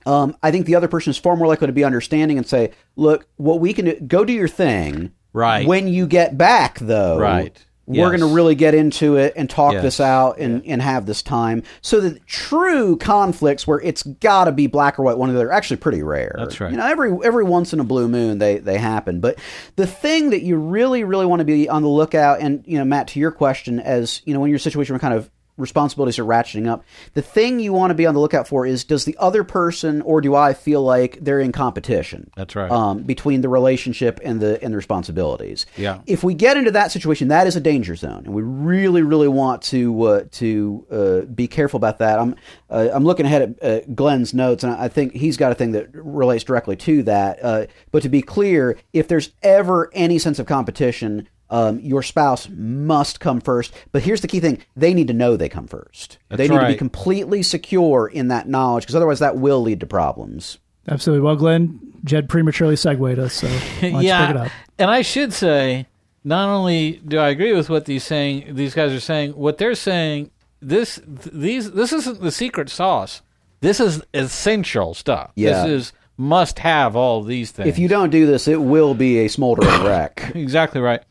um, I think the other person is far more likely to be understanding and say, "Look, what we can do, go do your thing." Right. When you get back, though, Right. We're Yes. going to really get into it and talk Yes. this out and, and have this time so that true conflicts where it's got to be black or white one or the other are actually pretty rare That's right. you know every every once in a blue moon they they happen but the thing that you really really want to be on the lookout and you know matt to your question as you know when a situation kind of responsibilities are ratcheting up the thing you want to be on the lookout for is does the other person or do i feel like they're in competition That's right. um, between the relationship and the and the responsibilities Yeah. if we get into that situation, that is a danger zone, and we really, really want to uh, to uh, be careful about that. I'm uh, I'm looking ahead at uh, Glenn's notes, and I think he's got a thing that relates directly to that. Uh, but to be clear, if there's ever any sense of competition. Um, your spouse must come first, but here's the key thing: they need to know they come first. That's they need to be completely secure in that knowledge, because otherwise, that will lead to problems. Absolutely. Well, Glenn, Jed prematurely segued us, so why don't pick it up? And I should say, not only do I agree with what these saying, these guys are saying, what they're saying, this th- these this isn't the secret sauce. This is essential stuff. Yeah. This is must have all these things. If you don't do this, it will be a smoldering wreck. exactly right.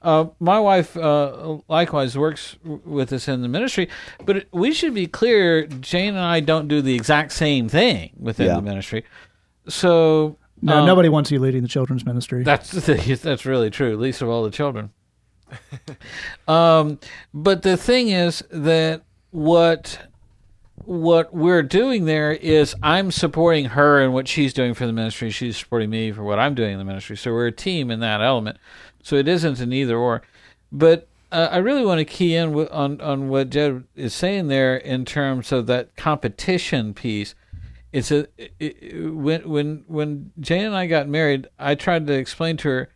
Uh, my wife uh, likewise works w- with us in the ministry, but it- we should be clear. Jane and I don't do the exact same thing within Yeah. the ministry. So No, um, nobody wants you leading the children's ministry. That's that's really true. Least of all the children. um, but the thing is that what what we're doing there is I'm supporting her in what she's doing for the ministry. She's supporting me for what I'm doing in the ministry. So we're a team in that element. So it isn't an either or. But uh, I really want to key in wi- on on what Jed is saying there in terms of that competition piece. It's a it, it- when when when Jane and I got married, I tried to explain to her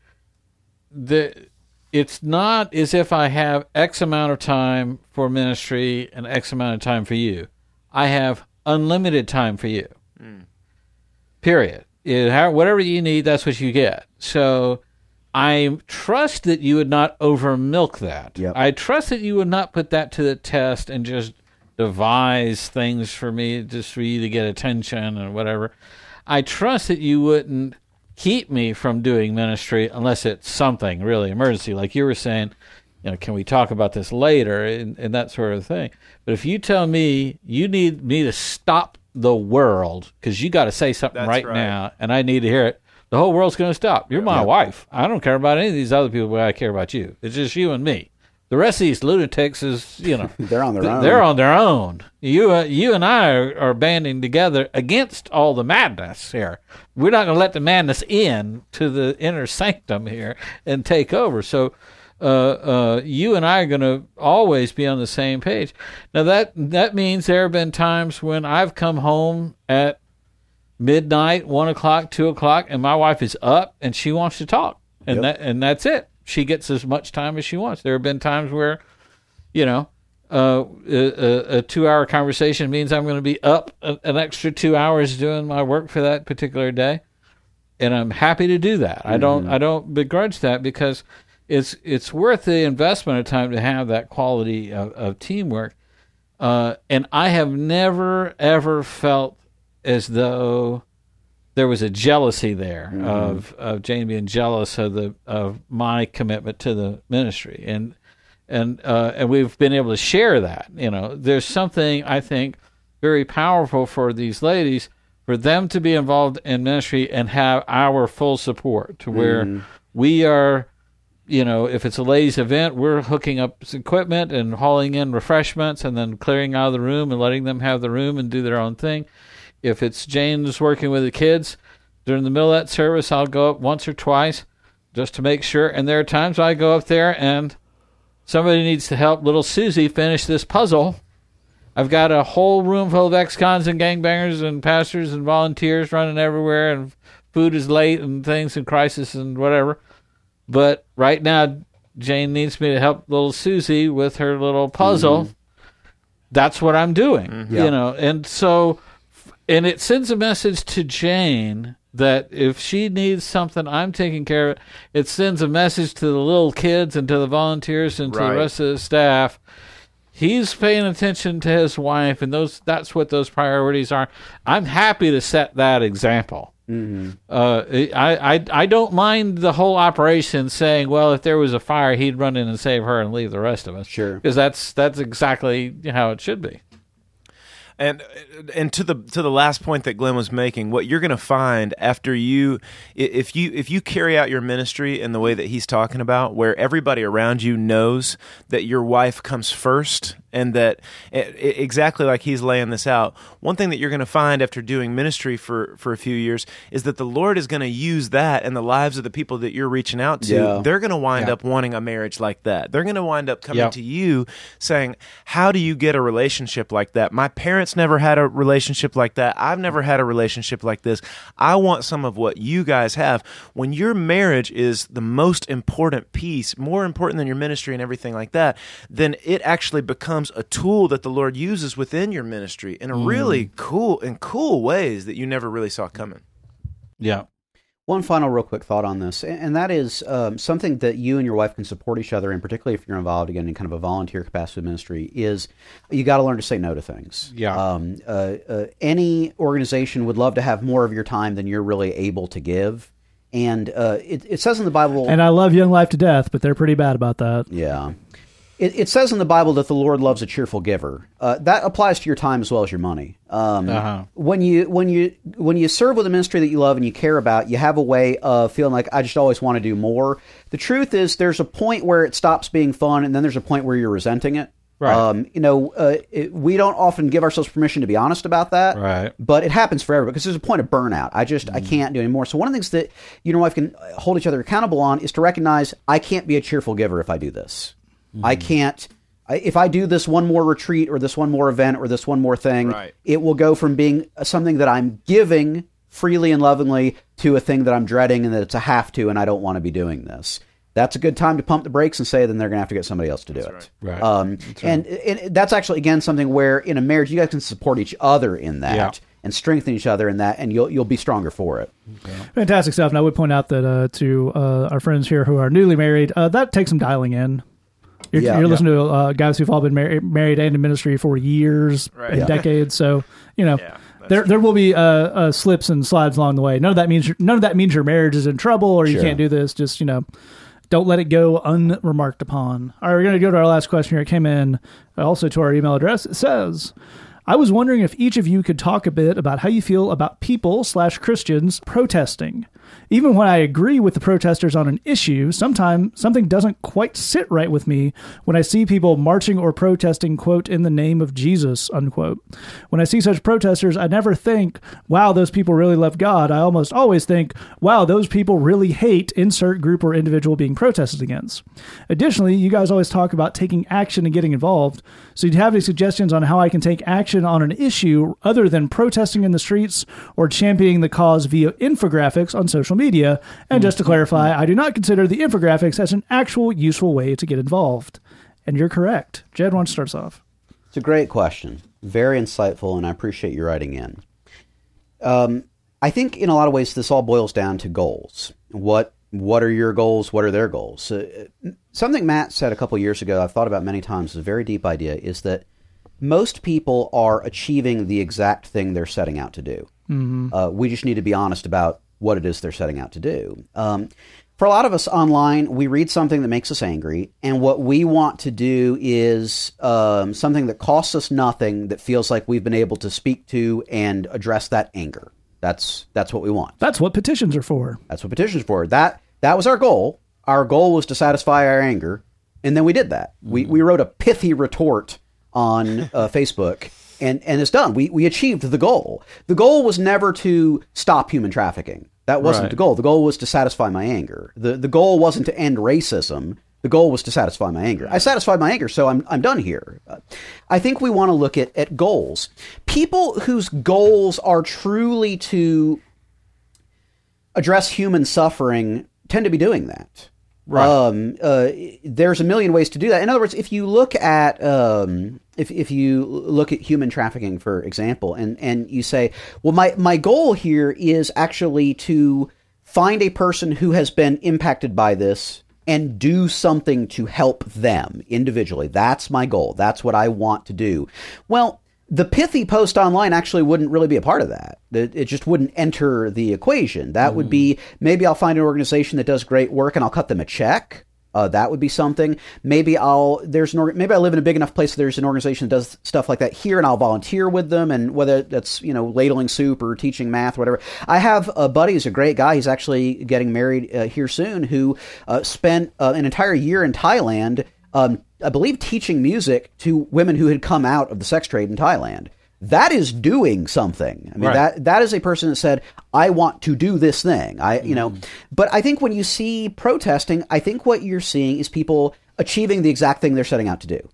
that it's not as if I have X amount of time for ministry and X amount of time for you. I have unlimited time for you. Period. It, whatever you need, that's what you get. So I trust that you would not over milk that. Yep. I trust that you would not put that to the test and just devise things for me just for you to get attention and whatever. I trust that you wouldn't keep me from doing ministry unless it's something really emergency, like you were saying. You know, can we talk about this later and, and that sort of thing? But if you tell me you need me to stop the world because you got to say something right, right. now and I need to hear it, the whole world's going to stop. You're my wife. I don't care about any of these other people, but I care about you. It's just you and me. The rest of these lunatics is, you know, They're on their own. they're on their own. You, uh, you and I are, are banding together against all the madness here. We're not going to let the madness in to the inner sanctum here and take over. So, uh, uh, you and I are going to always be on the same page. Now that that means there have been times when I've come home at midnight, one o'clock, two o'clock, and my wife is up and she wants to talk, and Yep. that and that's it. She gets as much time as she wants. There have been times where, you know, uh, a, a, two-hour conversation means I'm going to be up a, an extra two hours doing my work for that particular day, and I'm happy to do that. I don't I don't begrudge that because it's it's worth the investment of time to have that quality of, of teamwork. Uh, and I have never ever felt as though there was a jealousy there of of Jane being jealous of the of my commitment to the ministry, and and uh, and we've been able to share that. You know, there's something I think very powerful for these ladies for them to be involved in ministry and have our full support to where we are you know, if it's a ladies' event, we're hooking up equipment and hauling in refreshments and then clearing out of the room and letting them have the room and do their own thing. If it's Jane's working with the kids during the middle of that service, I'll go up once or twice just to make sure. And there are times I go up there and somebody needs to help little Susie finish this puzzle. I've got a whole room full of ex-cons and gangbangers and pastors and volunteers running everywhere, and food is late and things and crisis and whatever. But right now, Jane needs me to help little Susie with her little puzzle. Mm-hmm. That's what I'm doing, mm-hmm. Yeah. you know. And so, and it sends a message to Jane that if she needs something, I'm taking care of it. It sends a message to the little kids and to the volunteers and to Right. the rest of the staff. He's paying attention to his wife, and those—that's what those priorities are. I'm happy to set that example Uh, I, I I don't mind the whole operation saying, well, if there was a fire, he'd run in and save her and leave the rest of us. Sure. because that's that's exactly how it should be. And and to the to the last point that Glenn was making, what you're going to find after you if you if you carry out your ministry in the way that he's talking about, where everybody around you knows that your wife comes first, and that exactly like he's laying this out. One thing that you're going to find after doing ministry for for a few years is that the Lord is going to use that in the lives of the people that you're reaching out to. Yeah. They're going to wind up wanting a marriage like that. They're going to wind up coming Yep. to you saying, How do you get a relationship like that? My parents never had a relationship like that. I've never had a relationship like this. I want some of what you guys have. When your marriage is the most important piece, more important than your ministry and everything like that, then it actually becomes a tool that the Lord uses within your ministry in a really cool in cool ways that you never really saw coming. Yeah. One final, real quick thought on this, and and that is um, something that you and your wife can support each other, and particularly if you're involved again in kind of a volunteer capacity ministry, is you got to learn to say no to things. Yeah. Um, uh, uh, any organization would love to have more of your time than you're really able to give, and uh, it, it says in the Bible. And I love Young Life to death, but they're pretty bad about that. Yeah. It, it says in the Bible that the Lord loves a cheerful giver. Uh, that applies to your time as well as your money. Um, Uh-huh. When you when you when you serve with a ministry that you love and you care about, you have a way of feeling like I just always want to do more. The truth is, there's a point where it stops being fun, and then there's a point where you're resenting it. Right. Um, you know, uh, it, we don't often give ourselves permission to be honest about that. Right. But it happens for everybody because there's a point of burnout. I just I Mm. can't do anymore. So one of the things that you and I can hold each other accountable on is to recognize I can't be a cheerful giver if I do this. Mm-hmm. I can't. If I do this one more retreat or this one more event or this one more thing, Right. it will go from being something that I'm giving freely and lovingly to a thing that I'm dreading and that it's a have to and I don't want to be doing this. That's a good time to pump the brakes and say then they're going to have to get somebody else to do it. Right. Um, and, and that's actually again something where in a marriage you guys can support each other in that Yeah. and strengthen each other in that, and you'll you'll be stronger for it. Fantastic stuff. And I would point out that uh, to uh, our friends here who are newly married, uh, that takes some dialing in. You're, Yeah. you're listening to uh, guys who've all been mar- married and in ministry for years Right. and Yeah. decades. So you know, Yeah, that's there there will be uh, uh, slips and slides along the way. None of that means none of that means your marriage is in trouble or you Sure. can't do this. Just you know, don't let it go unremarked upon. All right, we're going to go to our last question here. It came in uh, also to our email address. It says. I was wondering if each of you could talk a bit about how you feel about people slash Christians protesting. Even when I agree with the protesters on an issue, sometimes something doesn't quite sit right with me when I see people marching or protesting, quote, in the name of Jesus, unquote. When I see such protesters, I never think, wow, those people really love God. I almost always think, wow, those people really hate insert group or individual being protested against. Additionally, you guys always talk about taking action and getting involved. So, do you have any suggestions on how I can take action on an issue other than protesting in the streets or championing the cause via infographics on social media? And just to clarify, I do not consider the infographics as an actual useful way to get involved. And you're correct. Jed, why don't start us off? It's a great question, very insightful, and I appreciate you writing in. Um, I think in a lot of ways this all boils down to goals. What what are your goals? What are their goals? Uh, something Matt said a couple years ago, I've thought about many times. Is a very deep idea. Is that most people are achieving the exact thing they're setting out to do. Uh, we just need to be honest about what it is they're setting out to do. Um, for a lot of us online, we read something that makes us angry, and what we want to do is um, something that costs us nothing, that feels like we've been able to speak to and address that anger. That's that's what we want. That's what petitions are for. That's what petitions are for. That that was our goal. Our goal was to satisfy our anger, and then we did that. We we wrote a pithy retort on uh, Facebook, and and it's done. We we achieved the goal. The goal was never to stop human trafficking. That wasn't Right. the goal. The goal was to satisfy my anger. the The goal wasn't to end racism. The goal was to satisfy my anger. I satisfied my anger, so I'm I'm done here. I think we want to look at at goals. People whose goals are truly to address human suffering tend to be doing that. Right. Um, uh, there's a million ways to do that. In other words, if you look at um, if if you look at human trafficking, for example, and and you say, well, my my goal here is actually to find a person who has been impacted by this and do something to help them individually. That's my goal. That's what I want to do. Well, the pithy post online actually wouldn't really be a part of that. It, it just wouldn't enter the equation. That would hmm. be maybe I'll find an organization that does great work and I'll cut them a check. Uh, that would be something. Maybe I'll there's an maybe I live in a big enough place. There's an organization that does stuff like that here, and I'll volunteer with them. And whether that's you know ladling soup or teaching math, or whatever. I have a buddy who's a great guy. He's actually getting married uh, here soon. Who uh, spent uh, an entire year in Thailand, um, I believe, teaching music to women who had come out of the sex trade in Thailand. That is doing something. I mean, Right. that that is a person that said, "I want to do this thing." I, you know, mm-hmm. but I think when you see protesting, I think what you're seeing is people achieving the exact thing they're setting out to do.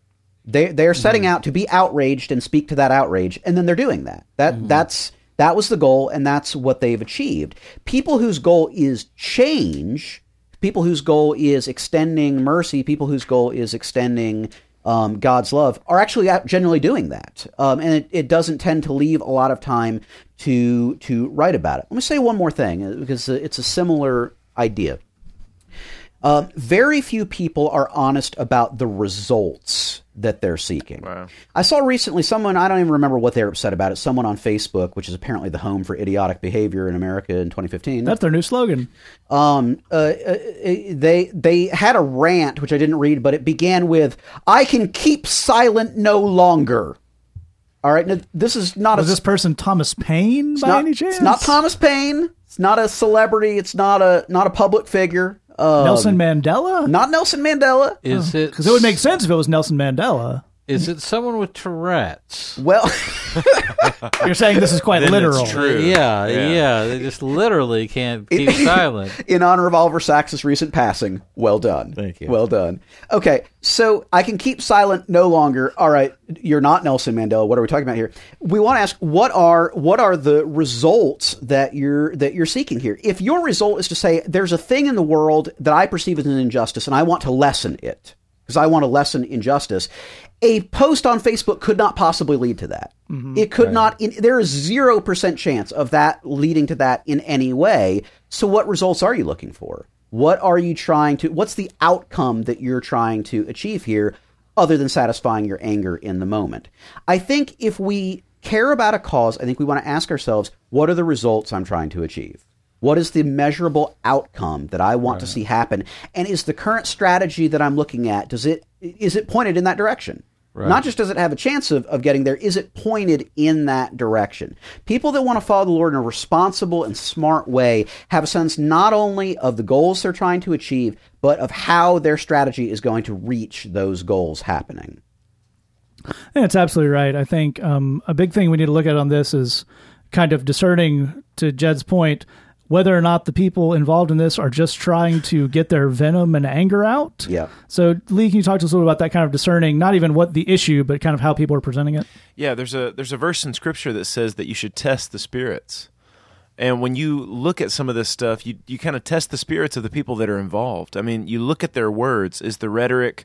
They they're setting mm-hmm. out to be outraged and speak to that outrage, and then they're doing that. That mm-hmm. that's that was the goal, and that's what they've achieved. People whose goal is change, people whose goal is extending mercy, people whose goal is extending um, God's love are actually generally doing that, um, and it, it doesn't tend to leave a lot of time to to write about it. Let me say one more thing uh, because uh, it's a similar idea. Um, very few people are honest about the results that they're seeking. Wow. I saw recently someone, I don't even remember what they were upset about it, someone on Facebook, which is apparently the home for idiotic behavior in America in 2015 That's their new slogan. um, uh, uh, they they had a rant which I didn't read, but it began with "I can keep silent no longer." All right, now, this is not Was a this person Thomas Paine by not, any chance? It's not Thomas Paine. It's not a celebrity. It's not a not a public figure. Um, Nelson Mandela? Not Nelson Mandela. Is it? Because it would make sense if it was Nelson Mandela. Is it someone with Tourette's? Well, You're saying this is quite Then it's literal. true. Yeah, Yeah. yeah, They just literally can't keep silent. in honor of Oliver Sacks' recent passing, well done. Thank you. Well done. Okay, so I can keep silent no longer. All right, you're not Nelson Mandela. What are we talking about here? We want to ask what are what are the results that you're that you're seeking here? If your result is to say there's a thing in the world that I perceive as an injustice and I want to lessen it because I want to lessen injustice, a post on Facebook could not possibly lead to that. Mm-hmm. It could not. In, there is zero percent chance of that leading to that in any way. So, what results are you looking for? What are you trying to? What's the outcome that you're trying to achieve here, other than satisfying your anger in the moment? I think if we care about a cause, I think we want to ask ourselves, what are the results I'm trying to achieve? What is the measurable outcome that I want to see happen? And is the current strategy that I'm looking at does it is it pointed in that direction? Not just does it have a chance of, of getting there, is it pointed in that direction? People that want to follow the Lord in a responsible and smart way have a sense not only of the goals they're trying to achieve, but of how their strategy is going to reach those goals happening. Yeah, it's absolutely right. I think um, a big thing we need to look at on this is kind of discerning, to Jed's point, whether or not the people involved in this are just trying to get their venom and anger out. Yeah. So, Lee, can you talk to us a little about that kind of discerning, not even what the issue, but kind of how people are presenting it? Yeah, there's a there's a verse in scripture that says that you should test the spirits. And when you look at some of this stuff, you you kind of test the spirits of the people that are involved. I mean, you look at their words. Is the rhetoric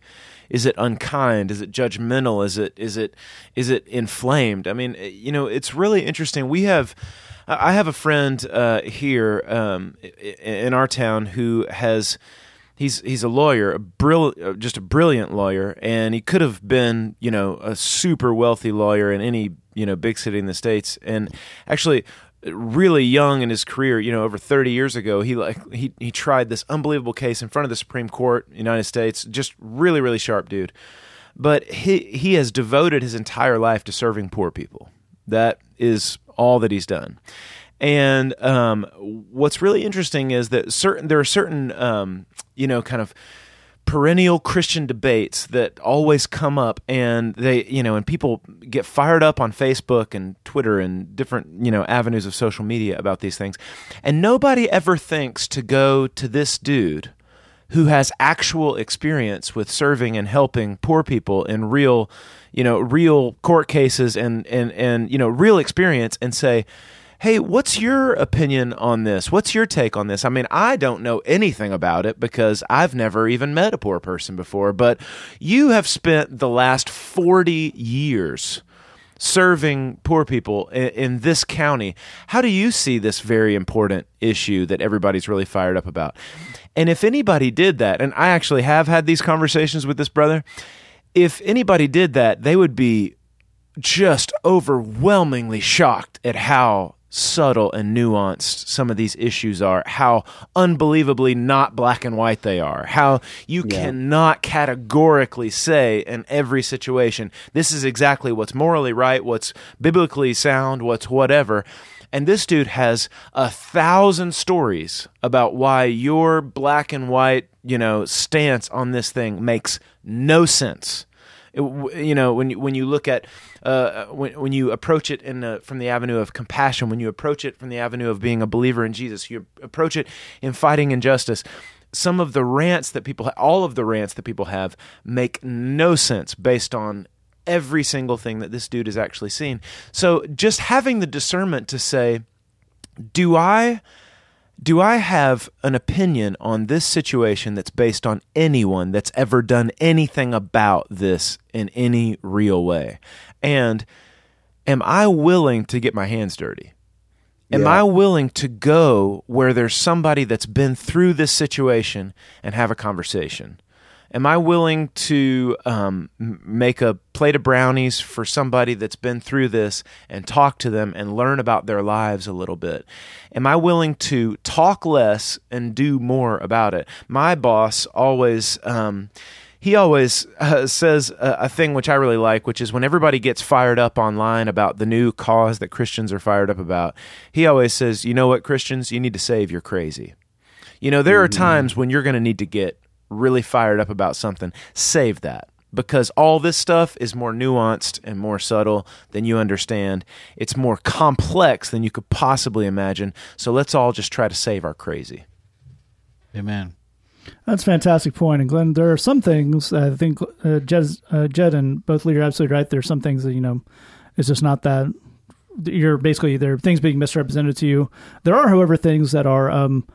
is it unkind? Is it judgmental? Is it is it is it inflamed? I mean, eh, you know, it's really interesting. We have I have a friend uh, here um, in our town who has he's he's a lawyer, a brill, uh, just a brilliant lawyer, and he could have been, you know, a super wealthy lawyer in any you know big city in the states, and actually really young in his career you know over 30 years ago he like he he tried this unbelievable case in front of the Supreme Court United States just really really sharp dude. But he he has devoted his entire life to serving poor people. That is all that he's done. And um, what's really interesting is that certain there are certain um, you know kind of perennial Christian debates that always come up and they you know and people get fired up on Facebook and Twitter and different you know avenues of social media about these things. And nobody ever thinks to go to this dude who has actual experience with serving and helping poor people in real you know real court cases and and and you know real experience and say hey what's your opinion on this what's your take on this i mean i don't know anything about it because i've never even met a poor person before but you have spent the last 40 years serving poor people in, in this county. How do you see this very important issue that everybody's really fired up about? And if anybody did that, and I actually have had these conversations with this brother, if anybody did that, they would be just overwhelmingly shocked at how subtle and nuanced some of these issues are, how unbelievably not black and white they are, how you Yeah. cannot categorically say in every situation, this is exactly what's morally right, what's biblically sound, what's whatever. And this dude has a thousand stories about why your black and white, you know, stance on this thing makes no sense. It- you know when you, when you look at uh, when when you approach it in the, from the avenue of compassion, when you approach it from the avenue of being a believer in Jesus, you approach it in fighting injustice. Some of the rants that people, all of the rants that people have, make no sense based on every single thing that this dude has actually seen. So just having the discernment to say, do I do I have an opinion on this situation that's based on anyone that's ever done anything about this in any real way? And am I willing to get my hands dirty? Am Yeah. I willing to go where there's somebody that's been through this situation and have a conversation? Am I willing to um, make a plate of brownies for somebody that's been through this and talk to them and learn about their lives a little bit? Am I willing to talk less and do more about it? My boss always. Um, he always uh, says a, a thing which I really like, which is when everybody gets fired up online about the new cause that Christians are fired up about, he always says, You know what, Christians, you need to save your crazy. You know, there are times when you're going to need to get really fired up about something. Save that because all this stuff is more nuanced and more subtle than you understand. It's more complex than you could possibly imagine. So let's all just try to save our crazy. Amen. That's a fantastic point. And Glenn, there are some things I think uh, Jed, uh, Jed and both Lee are absolutely right. There's some things that, you know, it's just not that you're basically there are things being misrepresented to you. There are, however, things that are um,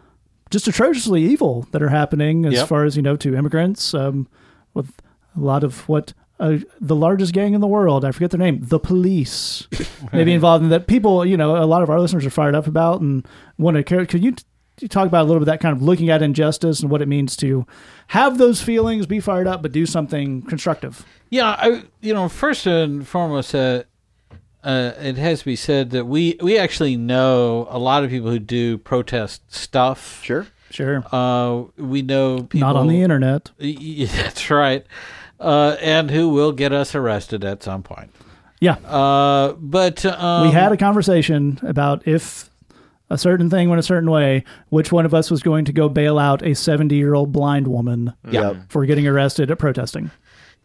just atrociously evil that are happening as Yep. far as, you know, to immigrants um, with a lot of what uh, the largest gang in the world, I forget their name, the police, maybe involved in that. People, you know, a lot of our listeners are fired up about and want to care. Could you you talk about a little bit that kind of looking at injustice and what it means to have those feelings, be fired up, but do something constructive. Yeah, I you know first and foremost, uh, uh, it has to be said that we we actually know a lot of people who do protest stuff. Sure. Sure. Uh, we know people Not on the internet. Y- y- That's right, uh, and who will get us arrested at some point. Yeah. Uh, but um, we had a conversation about if a certain thing went a certain way, which one of us was going to go bail out a 70 year old blind woman yeah. Yep. for getting arrested at protesting.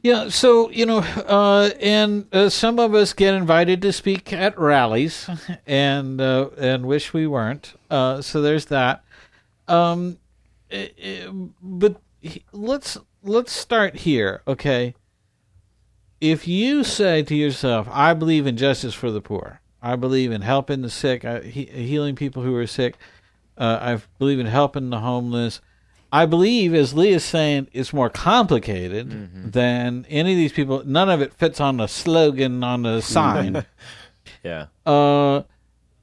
Yeah, so you know, uh, and uh, some of us get invited to speak at rallies, and uh, and wish we weren't. Uh, so there's that. Um, eh, eh, but let's let's start here, okay? If you say to yourself, "I believe in justice for the poor. I believe in helping the sick, he- healing people who are sick. Uh, I believe in helping the homeless." I believe, as Lee is saying, it's more complicated than any of these people. None of it fits on a slogan on a sign. Yeah. uh,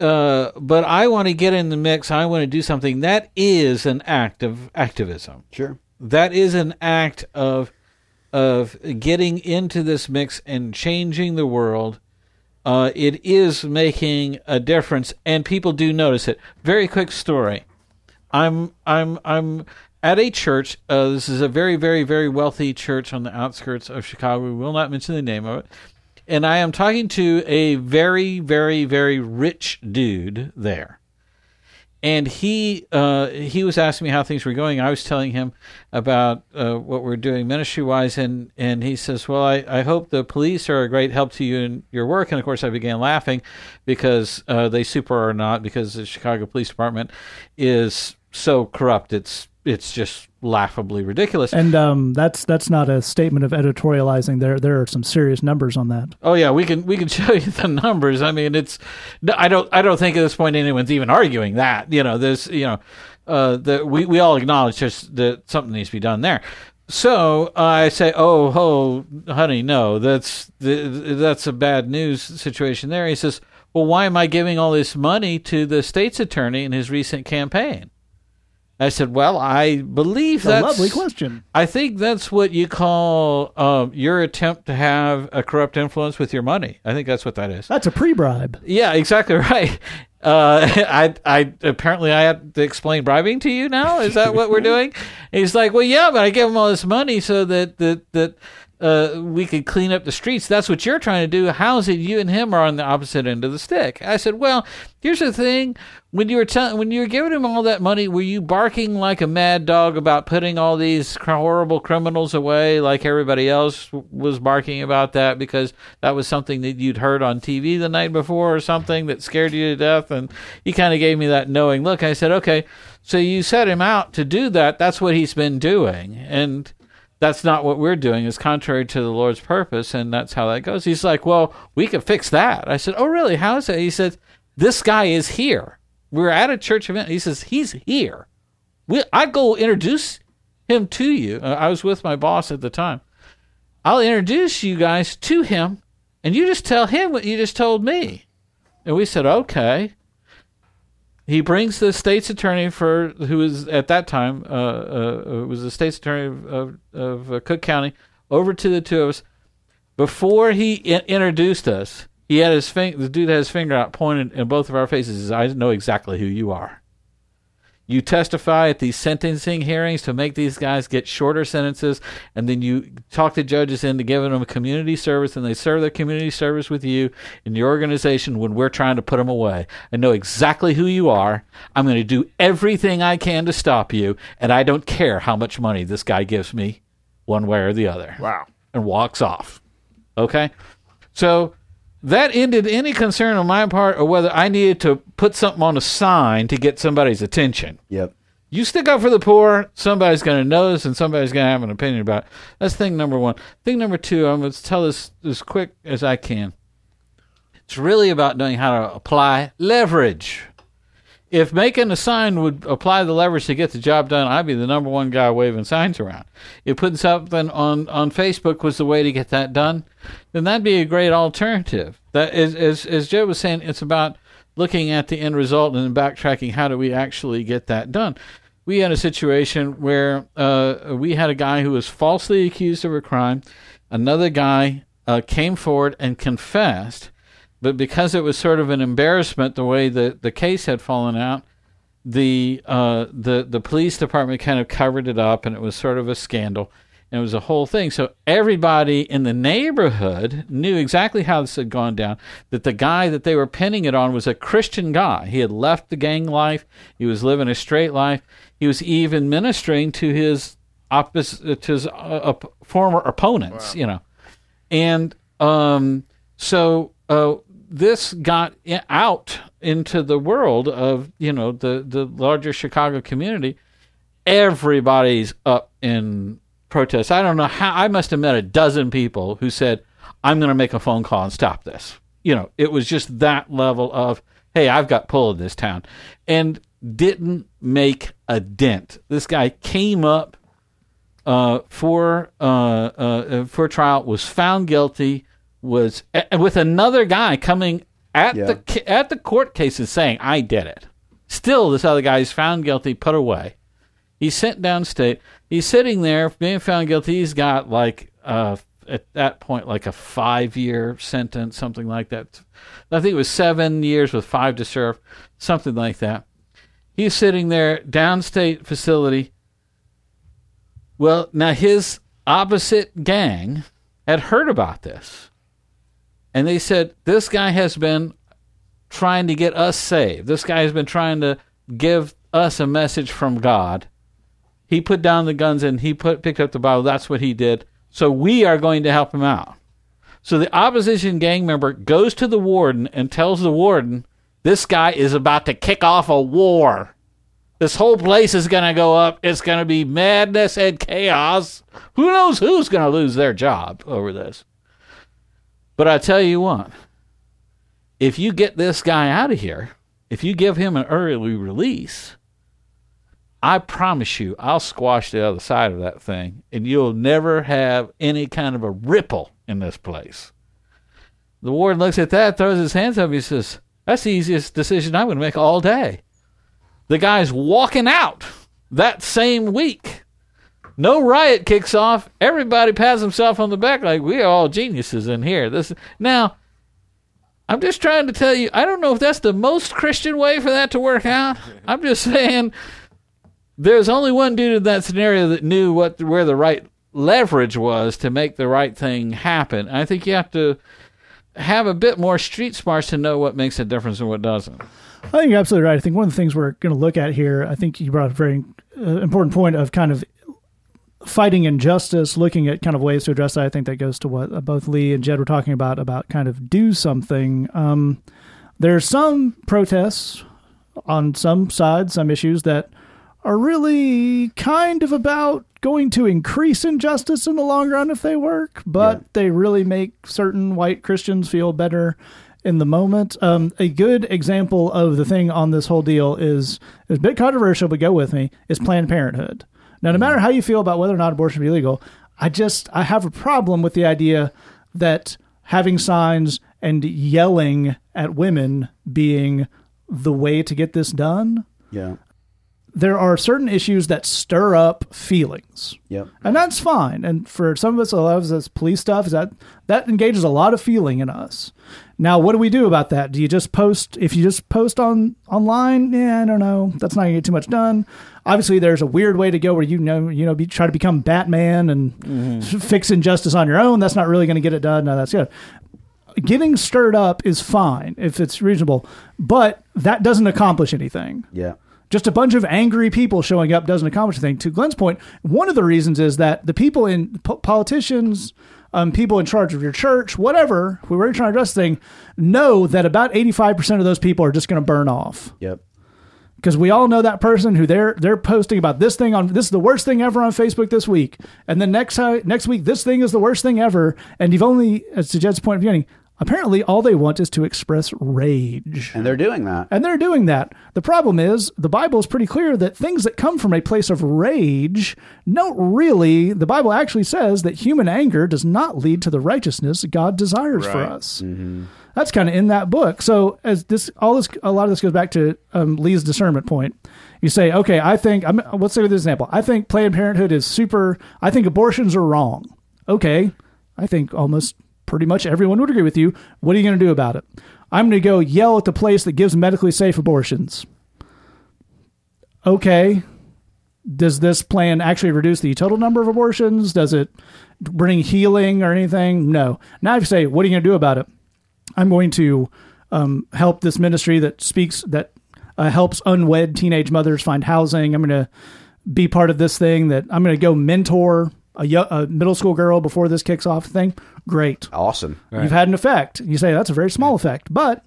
uh, but I want to get in the mix. I want to do something that is an act of activism. Sure. That is an act of of getting into this mix and changing the world. Uh, it is making a difference, and people do notice it. Very quick story. I'm I'm I'm at a church. Uh, this is a very very very wealthy church on the outskirts of Chicago. We will not mention the name of it. And I am talking to a very very very rich dude there, and he uh, he was asking me how things were going. I was telling him about uh, what we're doing ministry wise, and and he says, "Well, I, I hope the police are a great help to you in your work." And of course, I began laughing because uh, they super are not because the Chicago Police Department is so corrupt. It's it's just laughably ridiculous. And um, that's that's not a statement of editorializing. There there are some serious numbers on that. Oh yeah, we can we can show you the numbers. I mean, it's I don't I don't think at this point anyone's even arguing that. You know, there's you know, uh, the we we all acknowledge just that something needs to be done there. So I say, oh, oh, honey, no, that's th- that's a bad news situation there. He says, well, why am I giving all this money to the state's attorney in his recent campaign? I said, "Well, I believe that's a lovely question. I think that's what you call um, your attempt to have a corrupt influence with your money. I think that's what that is. That's a pre-bribe. Yeah, exactly right. Uh, I, I apparently I have to explain bribing to you now. Is that what we're doing? And he's like, well, yeah, but I gave him all this money so that that that uh, we could clean up the streets. That's what you're trying to do. How is it you and him are on the opposite end of the stick? I said, well, here's the thing. When you were telling, when you were giving him all that money, were you barking like a mad dog about putting all these horrible criminals away, like everybody else was barking about that because that was something that you'd heard on TV the night before or something that scared you to death? And he kind of gave me that knowing look. I said, okay, so you set him out to do that. That's what he's been doing, and that's not what we're doing. It's contrary to the Lord's purpose, and that's how that goes. He's like, well, we could fix that. I said, oh, really? How is that? He said, this guy is here. We're at a church event. He says, he's here. We, I go introduce him to you. Uh, I was with my boss at the time. I'll introduce you guys to him, and you just tell him what you just told me. And we said, okay. He brings the state's attorney for who was at that time uh, uh, was the state's attorney of, of, of uh, Cook County over to the two of us. Before he in- introduced us, he had his finger. The dude had his finger out, pointed in both of our faces. Says, "I know exactly who you are. You testify at these sentencing hearings to make these guys get shorter sentences, and then you talk the judges into giving them a community service, and they serve their community service with you in your organization when we're trying to put them away. I know exactly who you are. I'm going to do everything I can to stop you, and I don't care how much money this guy gives me, one way or the other. Wow. And walks off. Okay? So that ended any concern on my part or whether I needed to put something on a sign to get somebody's attention. Yep. You stick up for the poor, somebody's going to notice and somebody's going to have an opinion about it. That's thing number one. Thing number two, I'm going to tell this as quick as I can. It's really about knowing how to apply leverage. If making a sign would apply the leverage to get the job done, I'd be the number one guy waving signs around. If putting something on, on Facebook was the way to get that done, then that'd be a great alternative. That is, as, as Joe was saying, it's about looking at the end result and backtracking. How do we actually get that done? We had a situation where uh, we had a guy who was falsely accused of a crime. Another guy uh, came forward and confessed, but because it was sort of an embarrassment the way the, the case had fallen out, the uh, the the police department kind of covered it up, and it was sort of a scandal, and it was a whole thing. So everybody in the neighborhood knew exactly how this had gone down. That the guy that they were pinning it on was a Christian guy. He had left the gang life. He was living a straight life. He was even ministering to his opposite to his uh, op- former opponents. You know, and um, so uh, this got out into the world of you know the the larger Chicago community. Everybody's up in protest. I don't know how. I must have met a dozen people who said, "I'm going to make a phone call and stop this." You know, it was just that level of, "Hey, I've got pull in this town," and didn't make a dent. This guy came up uh, for uh, uh, for trial, was found guilty, was with another guy coming at Yeah. the at the court cases saying, "I did it." Still, this other guy is found guilty, put away. He's sent downstate. He's sitting there being found guilty. He's got like uh, at that point like a five year sentence, something like that. I think it was seven years with five to serve, something like that. He's sitting there downstate facility. Well, now his opposite gang had heard about this. And they said, This guy has been trying to get us saved. This guy has been trying to give us a message from God. He put down the guns and he put picked up the Bible. That's what he did. So we are going to help him out. So the opposition gang member goes to the warden and tells the warden, This guy is about to kick off a war. This whole place is going to go up. It's going to be madness and chaos. Who knows who's going to lose their job over this? But I tell you what, if you get this guy out of here, if you give him an early release, I promise you, I'll squash the other side of that thing, and you'll never have any kind of a ripple in this place. The warden looks at that, throws his hands up, he says, That's the easiest decision I'm going to make all day. The guy's walking out that same week. No riot kicks off. Everybody pats himself on the back like we are all geniuses in here. This now, I'm just trying to tell you. I don't know if that's the most Christian way for that to work out. I'm just saying there's only one dude in that scenario that knew what where the right leverage was to make the right thing happen. I think you have to have a bit more street smarts to know what makes a difference and what doesn't. I think you're absolutely right. I think one of the things we're going to look at here, I think you brought up a very uh, important point of kind of fighting injustice, looking at kind of ways to address that. I think that goes to what uh, both Lee and Jed were talking about, about kind of do something. Um, there's some protests on some sides, some issues that are really kind of about going to increase injustice in the long run if they work, but Yeah. they really make certain white Christians feel better in the moment. Um, a good example of the thing on this whole deal is is a bit controversial, but go with me. Is Planned Parenthood. Now, no hmm. matter how you feel about whether or not abortion be legal, I just I have a problem with the idea that having signs and yelling at women being the way to get this done. Yeah. There are certain issues that stir up feelings Yep. and that's fine. And for some of us, a lot of us, police stuff is that that engages a lot of feeling in us. Now, what do we do about that? Do you just post? If you just post on online, yeah, I don't know. That's not gonna get too much done. Obviously, there's a weird way to go where you know, you know, be, try to become Batman and f- fix injustice on your own. That's not really going to get it done. No, that's good. Getting stirred up is fine if it's reasonable, but that doesn't accomplish anything Yeah. just a bunch of angry people showing up doesn't accomplish anything. To Glenn's point, one of the reasons is that the people in po- politicians, um, people in charge of your church, whatever, if we were trying to address the thing, know that about 85% of those people are just going to burn off. Yep. Because we all know that person who they're they're posting about this thing on this is the worst thing ever on Facebook this week, and then next next week this thing is the worst thing ever, and you've only, as to Jed's point of beginning, apparently all they want is to express rage. And they're doing that. And they're doing that. The problem is the Bible is pretty clear that things that come from a place of rage don't really, the Bible actually says that human anger does not lead to the righteousness God desires for Right. us. Mm-hmm. That's kind of in that book. So as this, all this, a lot of this goes back to um, Lee's discernment point. You say, okay, I think, I'm, let's say with this example. I think Planned Parenthood is super, I think abortions are wrong. Okay. I think almost pretty much everyone would agree with you. What are you going to do about it? I'm going to go yell at the place that gives medically safe abortions. Okay. Does this plan actually reduce the total number of abortions? Does it bring healing or anything? No. Now if you say, what are you going to do about it? I'm going to um, help this ministry that speaks that uh, helps unwed teenage mothers find housing. I'm going to be part of this thing that I'm going to go mentor a, yo- a middle school girl before this kicks off thing. Great. Awesome. You've had an effect. You say that's a very small effect, but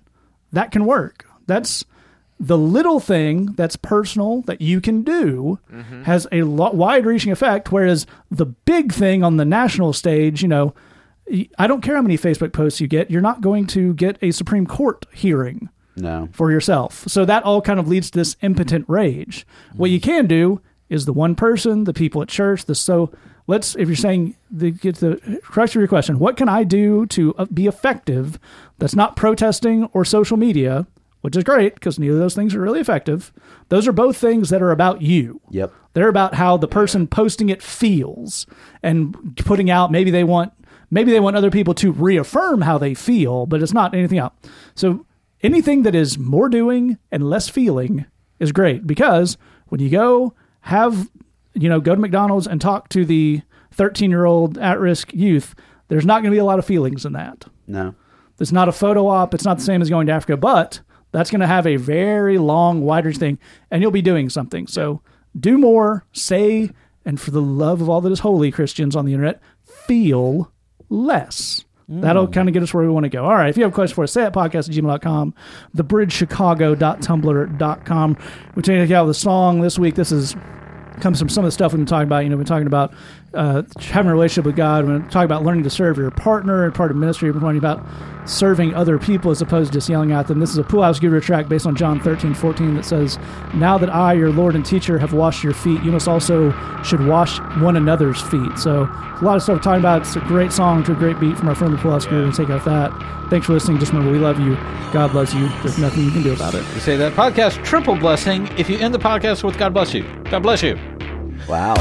that can work. That's the little thing that's personal that you can do has a lot wide reaching effect. Whereas the big thing on the national stage, you know, y- I don't care how many Facebook posts you get, you're not going to get a Supreme Court hearing No. for yourself. So that all kind of leads to this impotent rage. What you can do is the one person, the people at church, the so let's if you're saying the get the crux of your question, what can I do to uh, be effective that's not protesting or social media, which is great because neither of those things are really effective. Those are both things that are about you. Yep. They're about how the person posting it feels and putting out maybe they want maybe they want other people to reaffirm how they feel, but it's not anything else. So anything that is more doing and less feeling is great because when you go have you know go to McDonald's and talk to the 13-year-old at-risk youth, there's not going to be a lot of feelings in that. No. It's not a photo op. It's not the same as going to Africa, but that's going to have a very long, wide reach thing, and you'll be doing something. So do more, say, and for the love of all that is holy, Christians on the internet, feel less. That'll hmm. kind of get us where we want to go. All right. If you have a question for us, say at podcast at gmail.com, thebridgechicago.tumblr.com. We're taking a look out the song this week. This is comes from some of the stuff we've been talking about. You know, we've been talking about uh, having a relationship with God. We've talking about learning to serve your partner and part of ministry. We're talking about serving other people as opposed to just yelling at them. This is a Pool House Guru track based on John 13, 14 that says, Now that I, your Lord and teacher, have washed your feet, you must also should wash one another's feet. So a lot of stuff we're talking about. It's a great song to a great beat from our friend the Pool House Guru. We take out that. Thanks for listening. Just remember, we love you. God loves you. There's nothing you can do about it. We say that podcast triple blessing if you end the podcast with God bless you. God bless you. Wow.